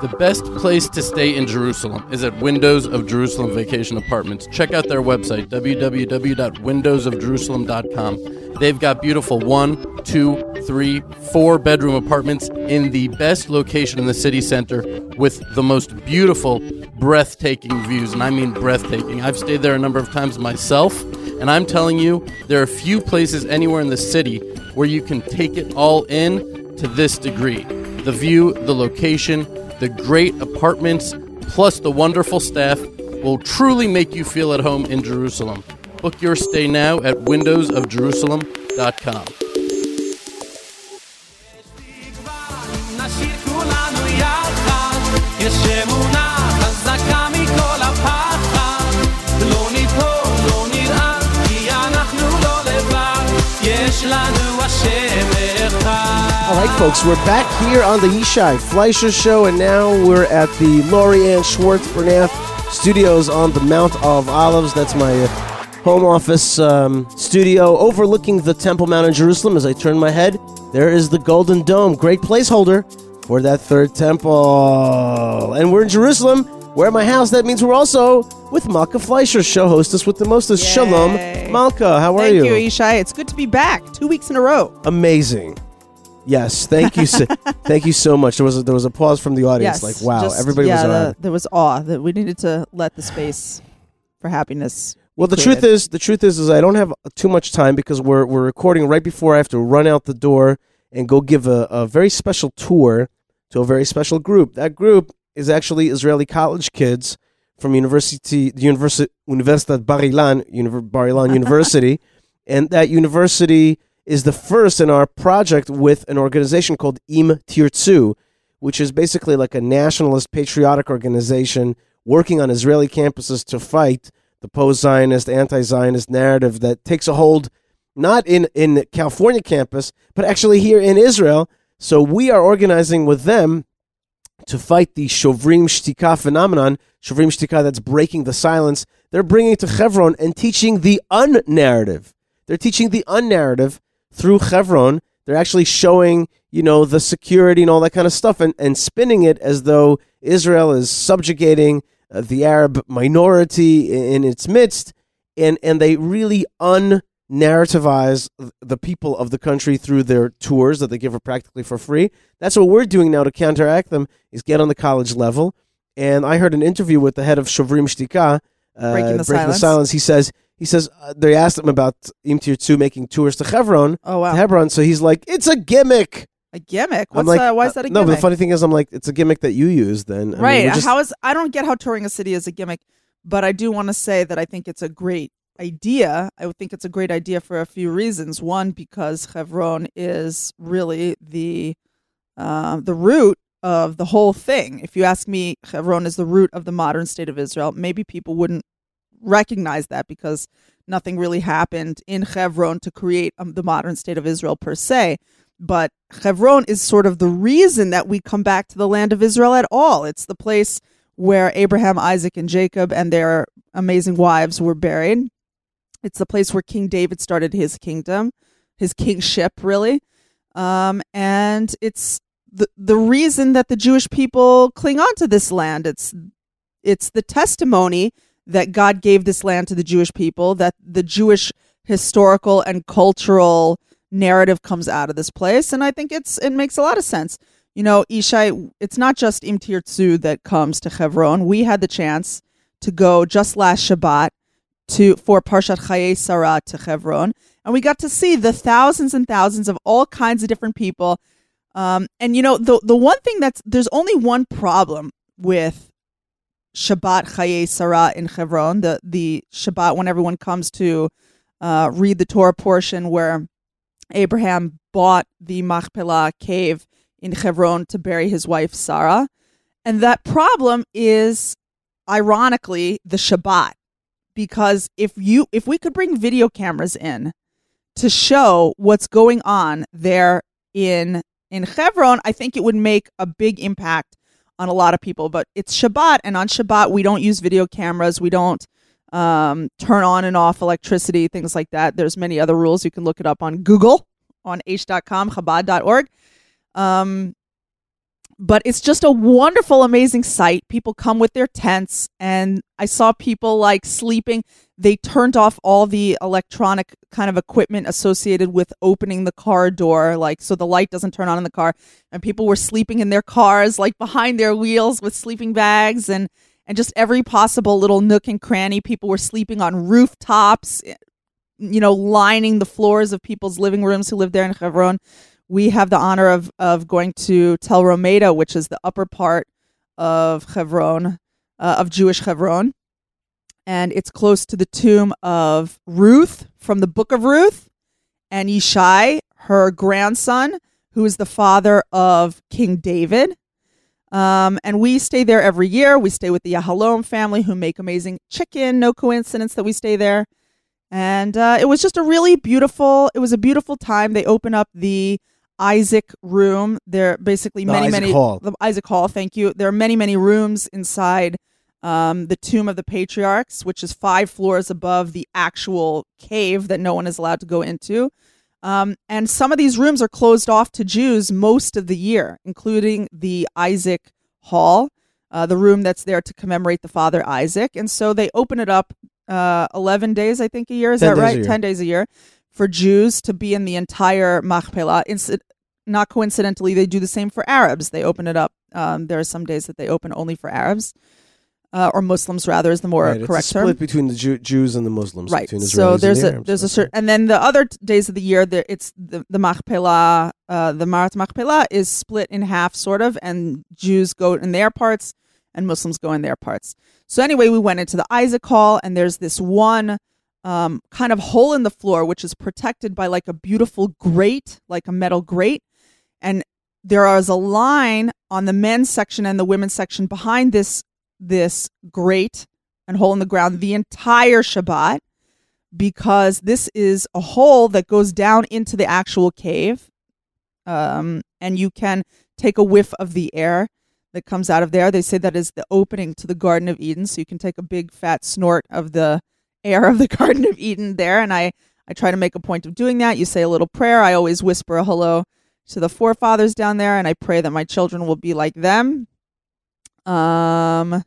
The best place to stay in Jerusalem is at Windows of Jerusalem Vacation Apartments. Check out their website, www.windowsofjerusalem.com. They've got beautiful one, two, three, four bedroom apartments in the best location in the city center with the most beautiful, breathtaking views. And I mean breathtaking. I've stayed there a number of times myself, and I'm telling you, there are few places anywhere in the city where you can take it all in to this degree. The view, the location, the great apartments, plus the wonderful staff will truly make you feel at home in Jerusalem. Book your stay now at windowsofjerusalem.com. נשאיר כולנו יחד, יש אמונה חזקה מכל הפחד. לא ניפול, לא נרעד, כי אנחנו לא לבד, יש לנו השם אחד. all right, folks, we're back here on the Yishai Fleisher Show, and now we're at the Laurie Ann Schwartz Bernath Studios on the Mount of Olives. That's my uh, home office um, studio overlooking the Temple Mount in Jerusalem. As I turn my head, there is the Golden Dome, great placeholder for that third temple. And we're in Jerusalem. We're at my house. That means we're also with Malka Fleisher, show hostess with the mostest. Yay. Shalom, Malka. How are Thank you? Thank you, Ishai. It's good to be back. Two weeks in a row. amazing. Yes, thank you, so, thank you so much. There was a, there was a pause from the audience, Yes. like wow, just- everybody yeah, was the- there was awe that we needed to let the space for happiness. Well, the truth is, the truth is, is I don't have too much time because we're we're recording right before I have to run out the door and go give a, a very special tour to a very special group. That group is actually Israeli college kids from University the University Universitat Bar Ilan, Univer- Bar Ilan University, and that university is the first in our project with an organization called Im Tirtzu, which is basically like a nationalist patriotic organization working on Israeli campuses to fight the post-Zionist, anti-Zionist narrative that takes a hold not in in the California campus, but actually here in Israel. So we are organizing with them to fight the Shovrim Shtika phenomenon. Shovrim Shtika, that's breaking the silence. They're bringing to Chevron and teaching the unnarrative. They're teaching the unnarrative through Chevron. They're actually showing, you know, the security and all that kind of stuff and, and spinning it as though Israel is subjugating uh, the Arab minority in, in its midst. And, and they really un-narrativize the people of the country through their tours that they give practically for free. That's what we're doing now to counteract them is get on the college level. And I heard an interview with the head of Shovrim Shtika, uh, Breaking the silence. He says, he says, uh, they asked him about Im Tirtzu making tours to Hebron, Oh wow, to Hebron. So he's like, it's a gimmick. a gimmick. I'm What's like, that? Why is that a uh, No, but the funny thing is, I'm like, it's a gimmick that you use then. I mean, right? we're just- How is? I don't get how touring a city is a gimmick, But I do want to say that I think it's a great idea. I would think it's a great idea for a few reasons. One, because Hebron is really the uh, the root of the whole thing. If you ask me, Hebron is the root of the modern state of Israel. Maybe people wouldn't recognize that because nothing really happened in Hebron to create um, the modern state of Israel per se. But Hebron is sort of the reason that we come back to the land of Israel at all. It's the place where Abraham, Isaac, and Jacob and their amazing wives were buried. It's the place where King David started his kingdom, his kingship, really. Um, and it's the the reason that the Jewish people cling on to this land. It's it's the testimony that God gave this land to the Jewish people, that the Jewish historical and cultural narrative comes out of this place. And I think it's it makes a lot of sense. You know, Ishai, it's not just Im Tirtzu that comes to Hebron. We had the chance to go just last Shabbat to for Parshat Chaye Sarah to Hebron, and we got to see the thousands and thousands of all kinds of different people. Um, and you know, the the one thing that's there's only one problem with Shabbat Chaye Sarah in Hebron, the the Shabbat when everyone comes to uh, read the Torah portion where Abraham bought the Machpelah cave in Hebron to bury his wife Sarah, and that problem is ironically the Shabbat. Because if you if we could bring video cameras in to show what's going on there in in Hebron, I think it would make a big impact on a lot of people. But it's Shabbat, and on Shabbat we don't use video cameras. We don't um, turn on and off electricity, things like that. There's many other rules. You can look it up on Google, on h.com, Chabad.org. Um, but it's just a wonderful, amazing sight. People come with their tents, and I saw people like sleeping. They turned off all the electronic kind of equipment associated with opening the car door, like so the light doesn't turn on in the car. And people were sleeping in their cars, like behind their wheels with sleeping bags and and just every possible little nook and cranny. People were sleeping on rooftops, eh, you know, lining the floors of people's living rooms who lived there in Hebron we have the honor of of going to Tel Romeda, which is the upper part of Hebron, uh, of Jewish Hebron, and it's close to the tomb of Ruth from the Book of Ruth, and Yishai, her grandson, who is the father of King David. Um, and we stay there every year. We stay with the Yahalom family, who make amazing chicken. No coincidence that we stay there. And uh, it was just a really beautiful. It was a beautiful time. They open up the Isaac room. There are basically The many, Isaac many Hall. the Isaac Hall. Thank you. There are many, many rooms inside um, the tomb of the patriarchs, which is five floors above the actual cave that no one is allowed to go into. Um, and some of these rooms are closed off to Jews most of the year, including the Isaac Hall, uh, the room that's there to commemorate the father Isaac. And so they open it up uh, 11 days, I think, a year. Is 10 that right? 10 days a year for Jews to be in the entire Machpelah. Not coincidentally, they do the same for Arabs. They open it up. Um, there are some days that they open only for Arabs, uh, or Muslims, rather, is the more right, correct term split between the Jew- Jews and the Muslims. right so there's the a Arabs. there's a certain and then the other t- days of the year there it's the the machpelah uh the marat machpelah is split in half sort of and jews go in their parts and muslims go in their parts so anyway we went into the isaac hall and there's this one um kind of hole in the floor which is protected by like a beautiful grate like a metal grate and there is a line on the men's section and the women's section behind this this grate and hole in the ground the entire Shabbat because this is a hole that goes down into the actual cave. Um, and you can take a whiff of the air that comes out of there. They say that is the opening to the Garden of Eden. So you can take a big fat snort of the air of the Garden of Eden there. And I, I try to make a point of doing that. You say a little prayer. I always whisper a hello to the forefathers down there, and I pray that my children will be like them. Um,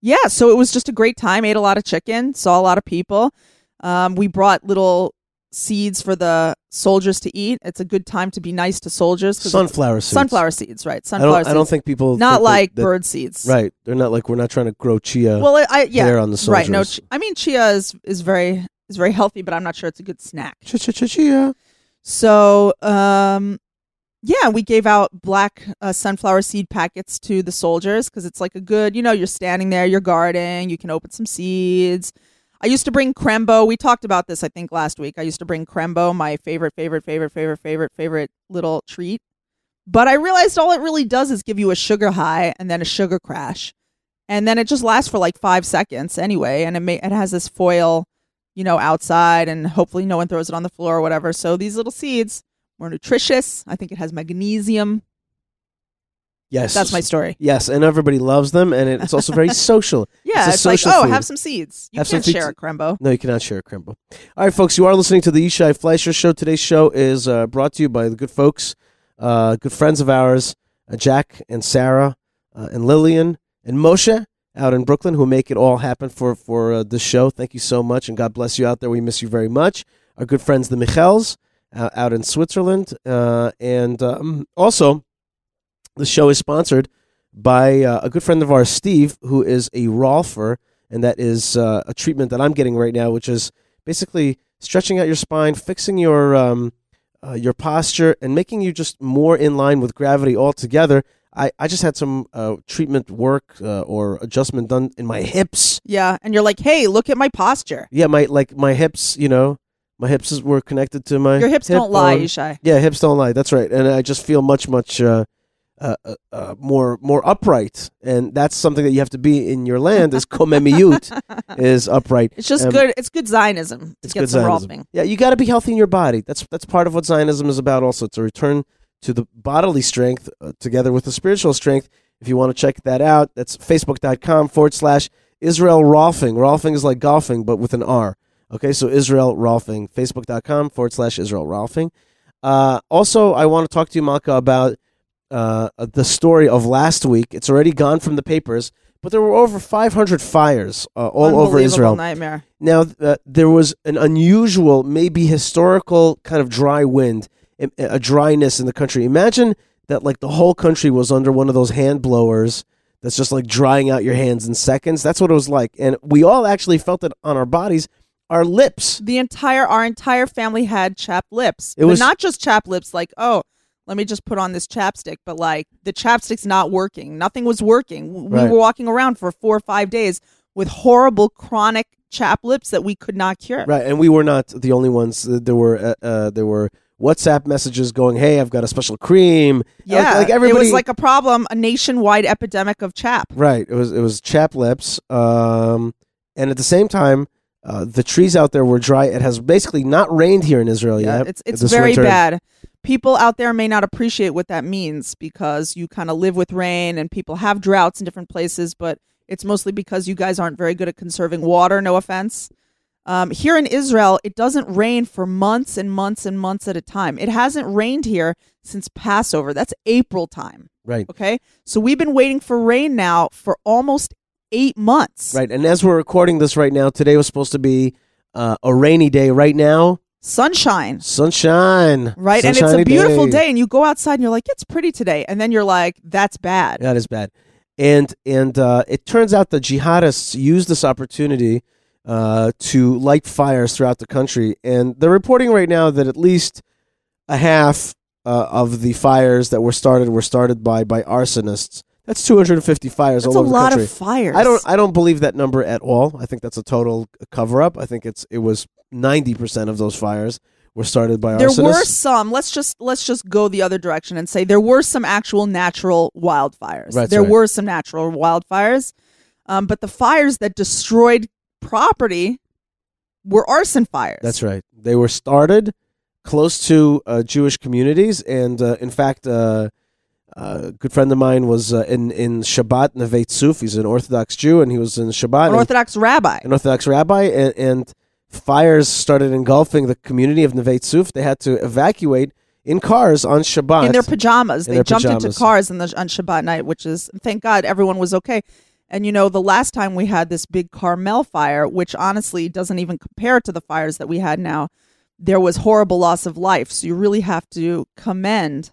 yeah, so it was just a great time. Ate a lot of chicken, saw a lot of people. Um, we brought little seeds for the soldiers to eat. It's a good time to be nice to soldiers. sunflower seeds. Sunflower seeds, right? I Sunflower don't. seeds. I don't think people not think like that- bird seeds, Right. They're not like we're not trying to grow chia. Well, I, I yeah, hair on the right. No, soldiers. I mean chia is is very is very healthy, but I'm not sure it's a good snack. Chia, chia, chia, chia. So, um, Yeah, we gave out black uh, sunflower seed packets to the soldiers because it's like a good, you know, you're standing there, you're guarding, you can open some seeds. I used to bring Crembo. We talked about this, I think, last week. I used to bring Crembo, my favorite, favorite, favorite, favorite, favorite, favorite little treat. But I realized all it really does is give you a sugar high and then a sugar crash. And then it just lasts for like five seconds anyway. And it, may, it has this foil, you know, outside, and hopefully no one throws it on the floor or whatever. So these little seeds, more nutritious. I think it has magnesium. Yes, That's my story. Yes, and everybody loves them, and it's also very social. Yeah, It's it's, like, oh, food. have some seeds. You Have can't share a crembo. No, you cannot share a crembo. All right, folks, you are listening to the Yishai Fleisher Show. Today's show is uh, brought to you by the good folks, uh, good friends of ours, uh, Jack and Sarah uh, and Lillian and Moshe out in Brooklyn, who make it all happen for for uh, this show. Thank you so much, and God bless you out there. We miss you very much. Our good friends, the Michels, uh, out in Switzerland, uh, and um, also the show is sponsored by uh, a good friend of ours, Steve, who is a Rolfer, and that is uh, a treatment that I'm getting right now, which is basically stretching out your spine, fixing your um, uh, your posture, and making you just more in line with gravity altogether. I, I just had some uh, treatment work uh, or adjustment done in my hips. Yeah, and you're like, hey, look at my posture. Yeah, my like my hips, you know, my hips were connected to my Your hips hip don't lie, bone. Yishai. Yeah, hips don't lie. That's right, and I just feel much, much uh, uh, uh, uh, more, more upright, and that's something that you have to be in your land. Is komemiyut is upright. It's just Um, good. It's good Zionism to It's get good Zionism. rolfing. Yeah, you got to be healthy in your body. That's that's part of what Zionism is about. Also, to return to the bodily strength uh, together with the spiritual strength. If you want to check that out, that's facebook.com forward slash Israel Rolfing. Rolfing is like golfing, but with an R. Okay, so Israel Rolfing. Facebook.com forward slash Israel Rolfing. Uh, also, I want to talk to you, Malka, about uh, the story of last week. It's already gone from the papers, but there were over 500 fires uh, all over Israel. Nightmare. Now, uh, there was an unusual, maybe historical kind of dry wind, a, a dryness in the country. Imagine that, like, the whole country was under one of those hand blowers that's just like drying out your hands in seconds. That's what it was like. And we all actually felt it on our bodies, our lips. The entire our entire family had chapped lips. It But was- not just chapped lips, like oh, let me just put on this chapstick, but like the chapstick's not working. Nothing was working. We Right. were walking around for four or five days with horrible chronic chap lips that we could not cure. Right. And we were not the only ones. There were, uh, uh, there were WhatsApp messages going, hey, I've got a special cream. Yeah, Like, like everybody. it was like a problem, a nationwide epidemic of chap. Right. It was it was chap lips. Um, and at the same time, uh, the trees out there were dry. It has basically not rained here in Israel Yeah, yet. it's it's very winter. bad. People out there may not appreciate what that means because you kind of live with rain and people have droughts in different places, but it's mostly because you guys aren't very good at conserving water. No offense. Um, here in Israel, it doesn't rain for months and months and months at a time. It hasn't rained here since Passover. That's April time. Right. Okay, so we've been waiting for rain now for almost eight months. Right. And as we're recording this right now, today was supposed to be uh, a rainy day. Right now, Sunshine. sunshine. Right, and it's a beautiful day. and you go outside and you're like, it's pretty today, and then you're like, that's bad. That is bad. And and uh, it turns out the jihadists used this opportunity uh, to light fires throughout the country, and they're reporting right now that at least a half uh, of the fires that were started were started by by arsonists. That's 250 fires That's all over the country. a lot of fires. I don't I don't believe that number at all. I think that's a total cover up. I think it's it was 90% of those fires were started by there arsonists. were some. Let's just let's just go the other direction and say there were some actual natural wildfires. That's there right. were some natural wildfires, um, but the fires that destroyed property were arson fires. That's right. They were started close to uh, Jewish communities, and uh, in fact, uh, a good friend of mine was uh, in in Shabbat Neve Tzuf. He's an Orthodox Jew, and he was in Shabbat, An Orthodox rabbi. an Orthodox rabbi, and, and fires started engulfing the community of Neve Tzuf. They had to evacuate in cars on Shabbat. in their pajamas. In they their jumped into cars the, on Shabbat night, which is thank God everyone was okay. And you know, the last time we had this big Carmel fire, which honestly doesn't even compare to the fires that we had now, there was horrible loss of life. So you really have to commend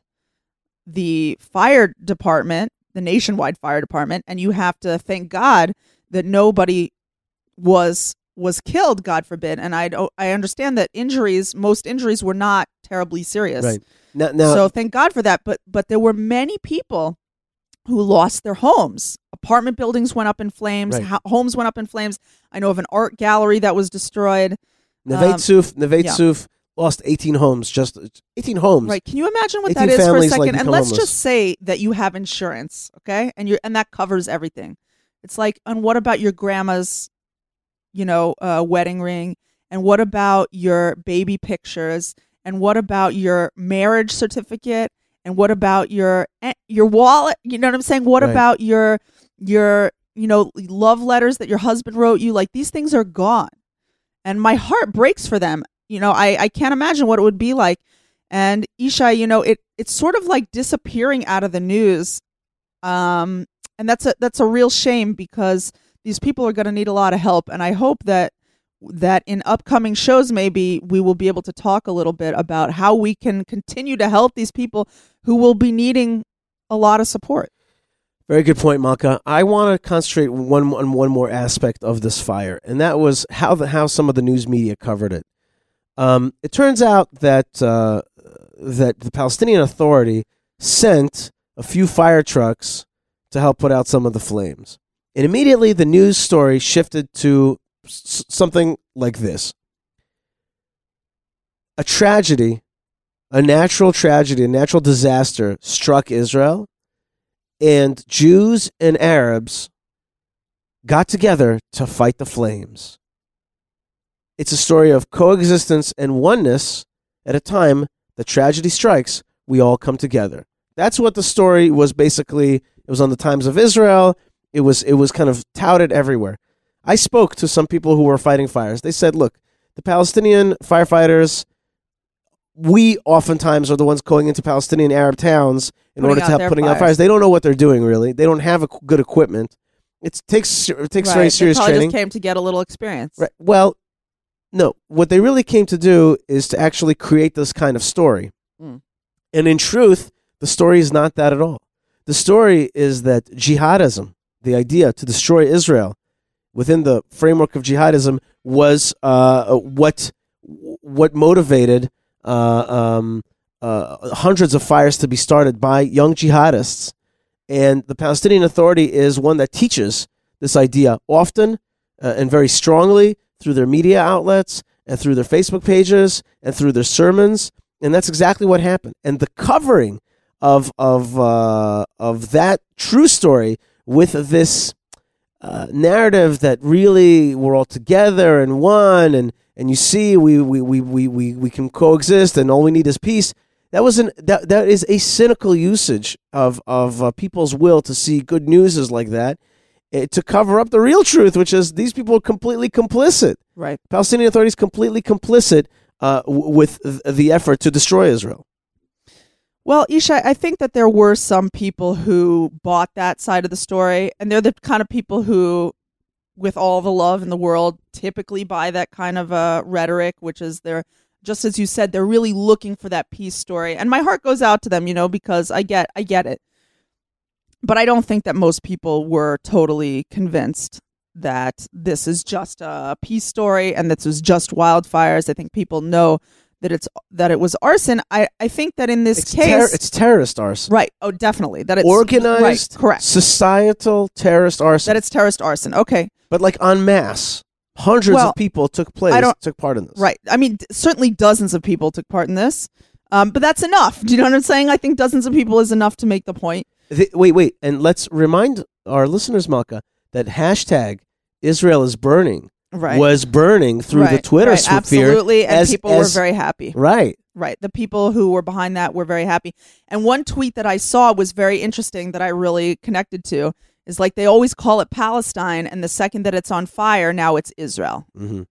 the fire department, the nationwide fire department, and you have to thank God that nobody was was killed, God forbid. And I I understand that injuries, most injuries were not terribly serious. Right. Now, now so thank God for that. But but there were many people who lost their homes. Apartment buildings went up in flames. Right. ho- homes went up in flames. I know of an art gallery that was destroyed. Neve um, Neve yeah. Lost 18 homes, just 18 homes. Right? Can you imagine what that is for a families, like, second? and let's homeless. just say that you have insurance, okay, and you and that covers everything. It's like, and what about your grandma's, you know, uh, wedding ring? And what about your baby pictures? And what about your marriage certificate? And what about your eh, your wallet? You know what I'm saying? What Right. about your your you know love letters that your husband wrote you? Like these things are gone, and my heart breaks for them. You know, I I can't imagine what it would be like. And Isha, you know, it it's sort of like disappearing out of the news, um, and that's a that's a real shame because these people are going to need a lot of help. And I hope that that in upcoming shows, maybe we will be able to talk a little bit about how we can continue to help these people who will be needing a lot of support. Very good point, Malka. I want to concentrate one on one more aspect of this fire, and that was how the how some of the news media covered it. Um, it turns out that uh, that the Palestinian Authority sent a few fire trucks to help put out some of the flames, and immediately the news story shifted to something like this: a tragedy, a natural tragedy, a natural disaster struck Israel and Jews and Arabs got together to fight the flames. It's a story of coexistence and oneness at a time that tragedy strikes, we all come together. That's what the story was basically. It was on the Times of Israel. It was it was kind of touted everywhere. I spoke to some people who were fighting fires. They said, "Look, the Palestinian firefighters we oftentimes are the ones going into Palestinian Arab towns in Putting order to help putting out fires. fires. They don't know what they're doing really. They don't have a good equipment. It takes it takes very serious they training. just came to get a little experience. Right. Well, no. What they really came to do is to actually create this kind of story. Mm. And in truth, the story is not that at all. The story is that jihadism, the idea to destroy Israel within the framework of jihadism, was uh, what what motivated uh, um, uh, hundreds of fires to be started by young jihadists. And the Palestinian Authority is one that teaches this idea often uh, and very strongly through their media outlets and through their Facebook pages and through their sermons. And that's exactly what happened. And the covering of of uh, of that true story with this uh, narrative that really we're all together and one and and you see we we, we, we, we we can coexist and all we need is peace. That was an that, that is a cynical usage of of uh, people's will to see good news is like that eh, to cover up the real truth which is these people are completely complicit. Right. Palestinian authorities completely complicit uh, w- with th- the effort to destroy Israel Well, Isha, I think that there were some people who bought that side of the story, and they're the kind of people who, with all the love in the world, typically buy that kind of uh, rhetoric, which is they're just as you said, they're really looking for that peace story, and my heart goes out to them, you know, because I get, I get it, but I don't think that most people were totally convinced that this is just a peace story and this is just wildfires. I think people know that it's that it was arson. I, I think that in this it's, case, ter- it's terrorist arson right? Oh, definitely that it's organized right, correct. societal terrorist arson That it's terrorist arson. Okay, but like en masse hundreds Well, of people took place I don't- took part in this right. I mean, certainly dozens of people took part in this, um, but that's enough. Do you know what I'm saying? I think dozens of people is enough to make the point. Th- wait, wait, and let's remind our listeners, Malka, that hashtag Israel is burning Right. was burning through the Twitter right, sphere. absolutely, and as- people were very happy. right. Right. The people who were behind that were very happy. And one tweet that I saw was very interesting that I really connected to is like they always call it Palestine, and the second that it's on fire, now it's Israel. hmm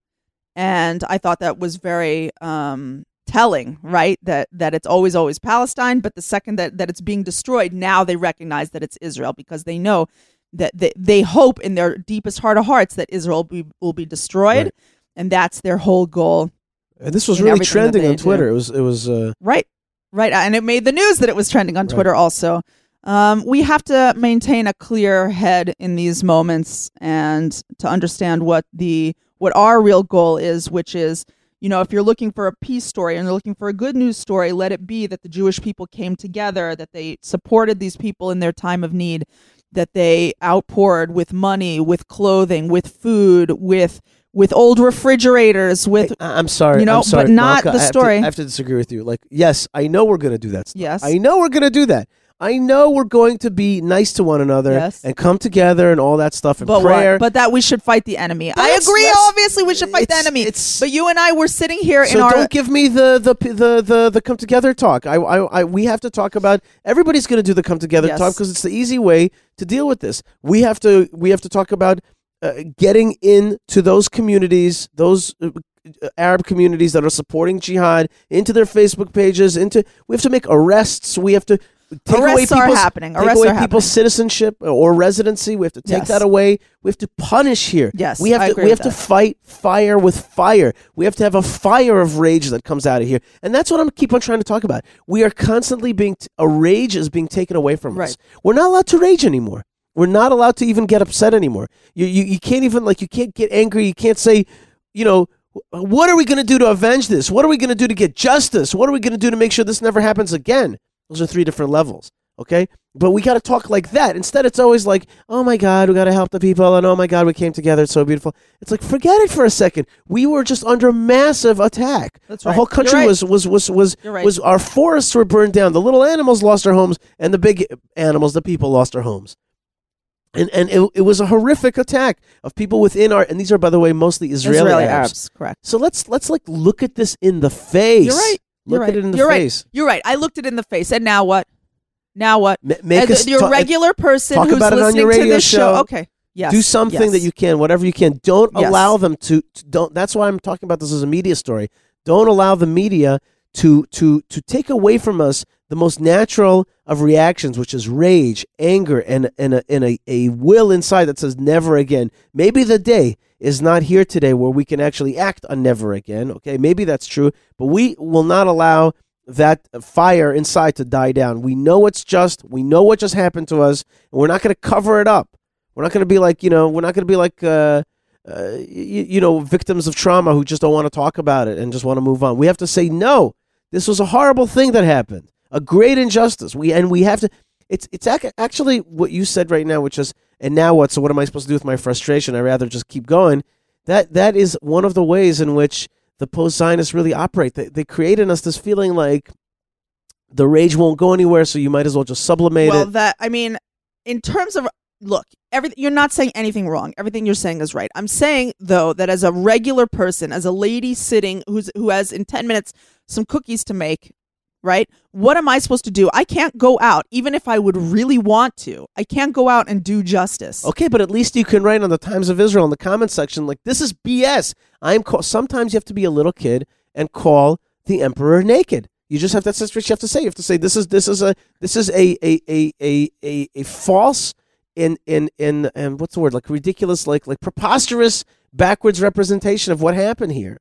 And I thought that was very um, telling, right? That that it's always always Palestine, but the second that that it's being destroyed, now they recognize that it's Israel because they know that they, they hope in their deepest heart of hearts that Israel be, will be destroyed, Right. and that's their whole goal. And this was really trending on do. Twitter. It was. It was. Uh, Right, right, and it made the news that it was trending on Right. Twitter. Also, um, we have to maintain a clear head in these moments and to understand what the what our real goal is, which is you know, if you're looking for a peace story and you're looking for a good news story, let it be that the Jewish people came together, that they supported these people in their time of need, that they outpoured with money, with clothing, with food, with with old refrigerators, with I- I'm sorry. You know, sorry, but not Malka, the I have to- story. I have to disagree with you. Like, yes, I know we're going to do that stuff. Yes. I know we're going to do that. I know we're going to be nice to one another Yes. and come together and all that stuff and but prayer. what? But that we should fight the enemy. I agree. Obviously, we should fight the enemy. it's- but you and I were sitting here in so our don't give me the the the the, the come together talk. I, I I we have to talk about everybody's going to do the come together Yes. talk because it's the easy way to deal with this. We have to we have to talk about uh, getting into those communities, those uh, uh, Arab communities that are supporting jihad, into their Facebook pages. Into we have to make arrests. We have to. Take away Arrests are people's, happening. Take away are people's happening. citizenship or residency. We have to take Yes. that away. We have to punish here. Yes, we have I to. We have to fight fire with fire. We have to have a fire of rage that comes out of here, and that's what I'm keep on trying to talk about. We are constantly being t- a rage is being taken away from us. We're not allowed to rage anymore. We're not allowed to even get upset anymore. You you, you can't even like you can't get angry. You can't say, you know. What are we going to do to avenge this? What are we going to do to get justice? What are we going to do to make sure this never happens again? Those are three different levels, okay? But we got to talk like that. Instead, it's always like, oh my God, we got to help the people, and oh my God, we came together. It's so beautiful. It's like, forget it for a second. We were just under massive attack. That's The right. whole You're country right. was was was was right. was our forests were burned down. The little animals lost their homes, and the big animals, the people, lost their homes. And and it, it was a horrific attack of people within our. And these are, by the way, mostly Israeli, Israeli Arabs. Arabs. Correct. So let's let's like look at this in the face. You're right. Look You're at right. it in the You're face. Right. You're right. I looked it in the face, and now what? Now what? Ma- make As us your ta- regular person talk who's about it on listening your to radio this show. Okay. Yes. do something yes. that you can, whatever you can. Don't Yes. allow them to, to. Don't. That's why I'm talking about this as a media story. Don't allow the media to to to take away from us the most natural of reactions, which is rage, anger, and and a, and a, a will inside that says never again. Maybe the day is not here today where we can actually act on never again. Okay, maybe that's true, but we will not allow that fire inside to die down. We know it's just. We know what just happened to us, and we're not going to cover it up. We're not going to be like you know. We're not going to be like. Uh, uh, you, you know, victims of trauma who just don't want to talk about it and just want to move on. We have to say no. This was a horrible thing that happened, a great injustice. We and we have to. It's it's ac- actually what you said right now, which is and now what? So what am I supposed to do with my frustration? I rather just keep going. That that is one of the ways in which the post Zionists really operate. They they create in us this feeling like the rage won't go anywhere, so you might as well just sublimate well, it. that I mean, in terms of look, everything you're not saying anything wrong. Everything you're saying is right. I'm saying though that as a regular person, as a lady sitting who's who has in 10 minutes some cookies to make, right? What am I supposed to do? I can't go out even if I would really want to. I can't go out and do justice. Okay, but at least you can write on the Times of Israel in the comment section like this is BS. I'm call- sometimes you have to be a little kid and call the emperor naked. You just have that's what you have to say. You have to say this is this is a this is a a a a a, a false in in in and what's the word like ridiculous like like preposterous backwards representation of what happened here.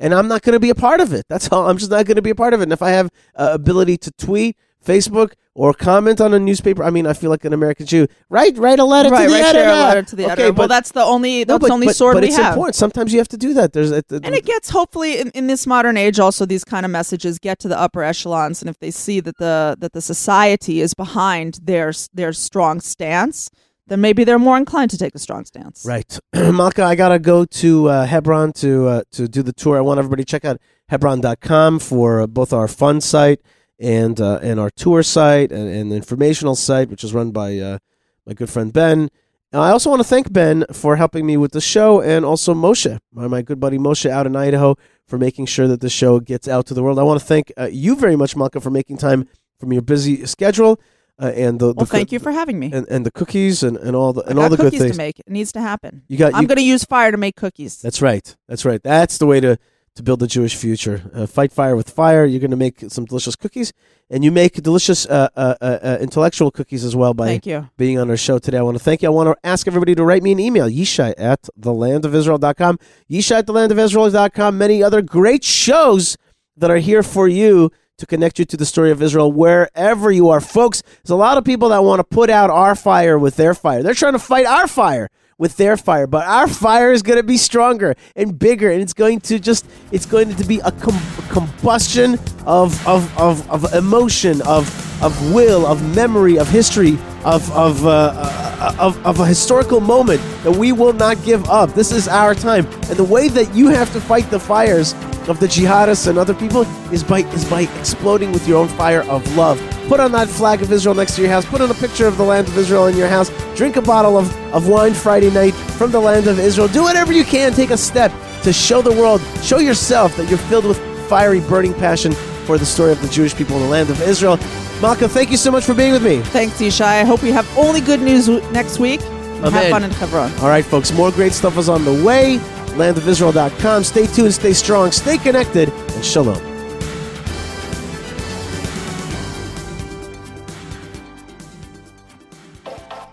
And I'm not going to be a part of it. That's all. I'm just not going to be a part of it. And if I have uh, ability to tweet, Facebook, or comment on a newspaper, I mean, I feel like an American Jew. Write write a letter right, to the right, editor. share a letter to the okay, editor. But, well, that's the only no, that's but, the only but, sword but we it's have. important. Sometimes you have to do that. There's a, And it gets hopefully in, in this modern age also these kind of messages get to the upper echelons and if they see that the that the society is behind their their strong stance then maybe they're more inclined to take a strong stance. Right, Malka. I gotta go to uh, Hebron to uh, to do the tour. I want everybody to check out Hebron.com for uh, both our fun site and uh, and our tour site and, and the informational site, which is run by uh, my good friend Ben. And I also want to thank Ben for helping me with the show, and also Moshe, my, my good buddy Moshe out in Idaho, for making sure that the show gets out to the world. I want to thank uh, you very much, Malka, for making time from your busy schedule uh, and the, Well, the thank you for having me. and, and the cookies and, and all the and all the good cookies things. to make. It needs to happen. You got I'm going to use fire to make cookies. That's right. That's right. That's the way to, to build a Jewish future. Uh, fight fire with fire. You're going to make some delicious cookies, and you make delicious uh, uh, uh, uh, intellectual cookies as well by Thank you. being on our show today. I want to thank you. I want to ask everybody to write me an email, yishai at thelandofisrael.com, yishai at thelandofisrael.com. Many other great shows that are here for you to connect you to the story of Israel wherever you are. Folks, there's a lot of people that want to put out our fire with their fire. They're trying to fight our fire. with their fire, but our fire is going to be stronger and bigger, and it's going to just it's going to be a, com- combustion of of, of of emotion, of of will, of memory, of history, of of, uh, uh, of of a historical moment that we will not give up. This is our time, and the way that you have to fight the fires of the jihadists and other people is by is by exploding with your own fire of love. Put on that flag of Israel next to your house. Put on a picture of the land of Israel in your house. Drink a bottle of, of wine Friday night from the land of Israel. Do whatever you can. Take a step to show the world, show yourself that you're filled with fiery, burning passion for the story of the Jewish people in the land of Israel. Malka, thank you so much for being with me. Thanks, Yishai. I hope we have only good news w- next week. Have fun in Hebron. All right, folks, more great stuff is on the way. Landofisrael.com. Stay tuned, stay strong, stay connected, and shalom.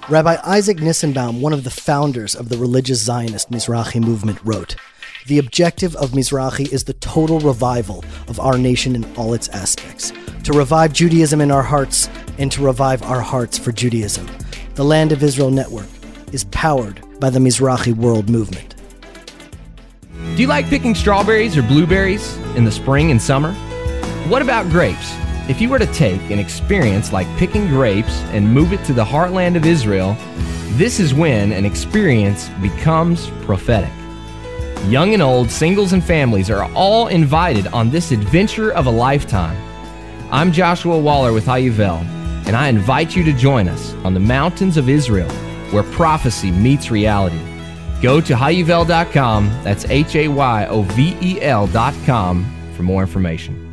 Rabbi Isaac Nissenbaum, one of the founders of the religious Zionist Mizrahi movement, wrote The objective of Mizrachi is the total revival of our nation in all its aspects, to revive Judaism in our hearts and to revive our hearts for Judaism. The Land of Israel Network is powered by the Mizrachi World Movement. Do you like picking strawberries or blueberries in the spring and summer? What about grapes? If you were to take an experience like picking grapes and move it to the heartland of Israel, this is when an experience becomes prophetic. Young and old, singles and families are all invited on this adventure of a lifetime. I'm Joshua Waller with HaYovel, and I invite you to join us on the mountains of Israel where prophecy meets reality. Go to hayovel.com, that's H A Y O V E L.com, for more information.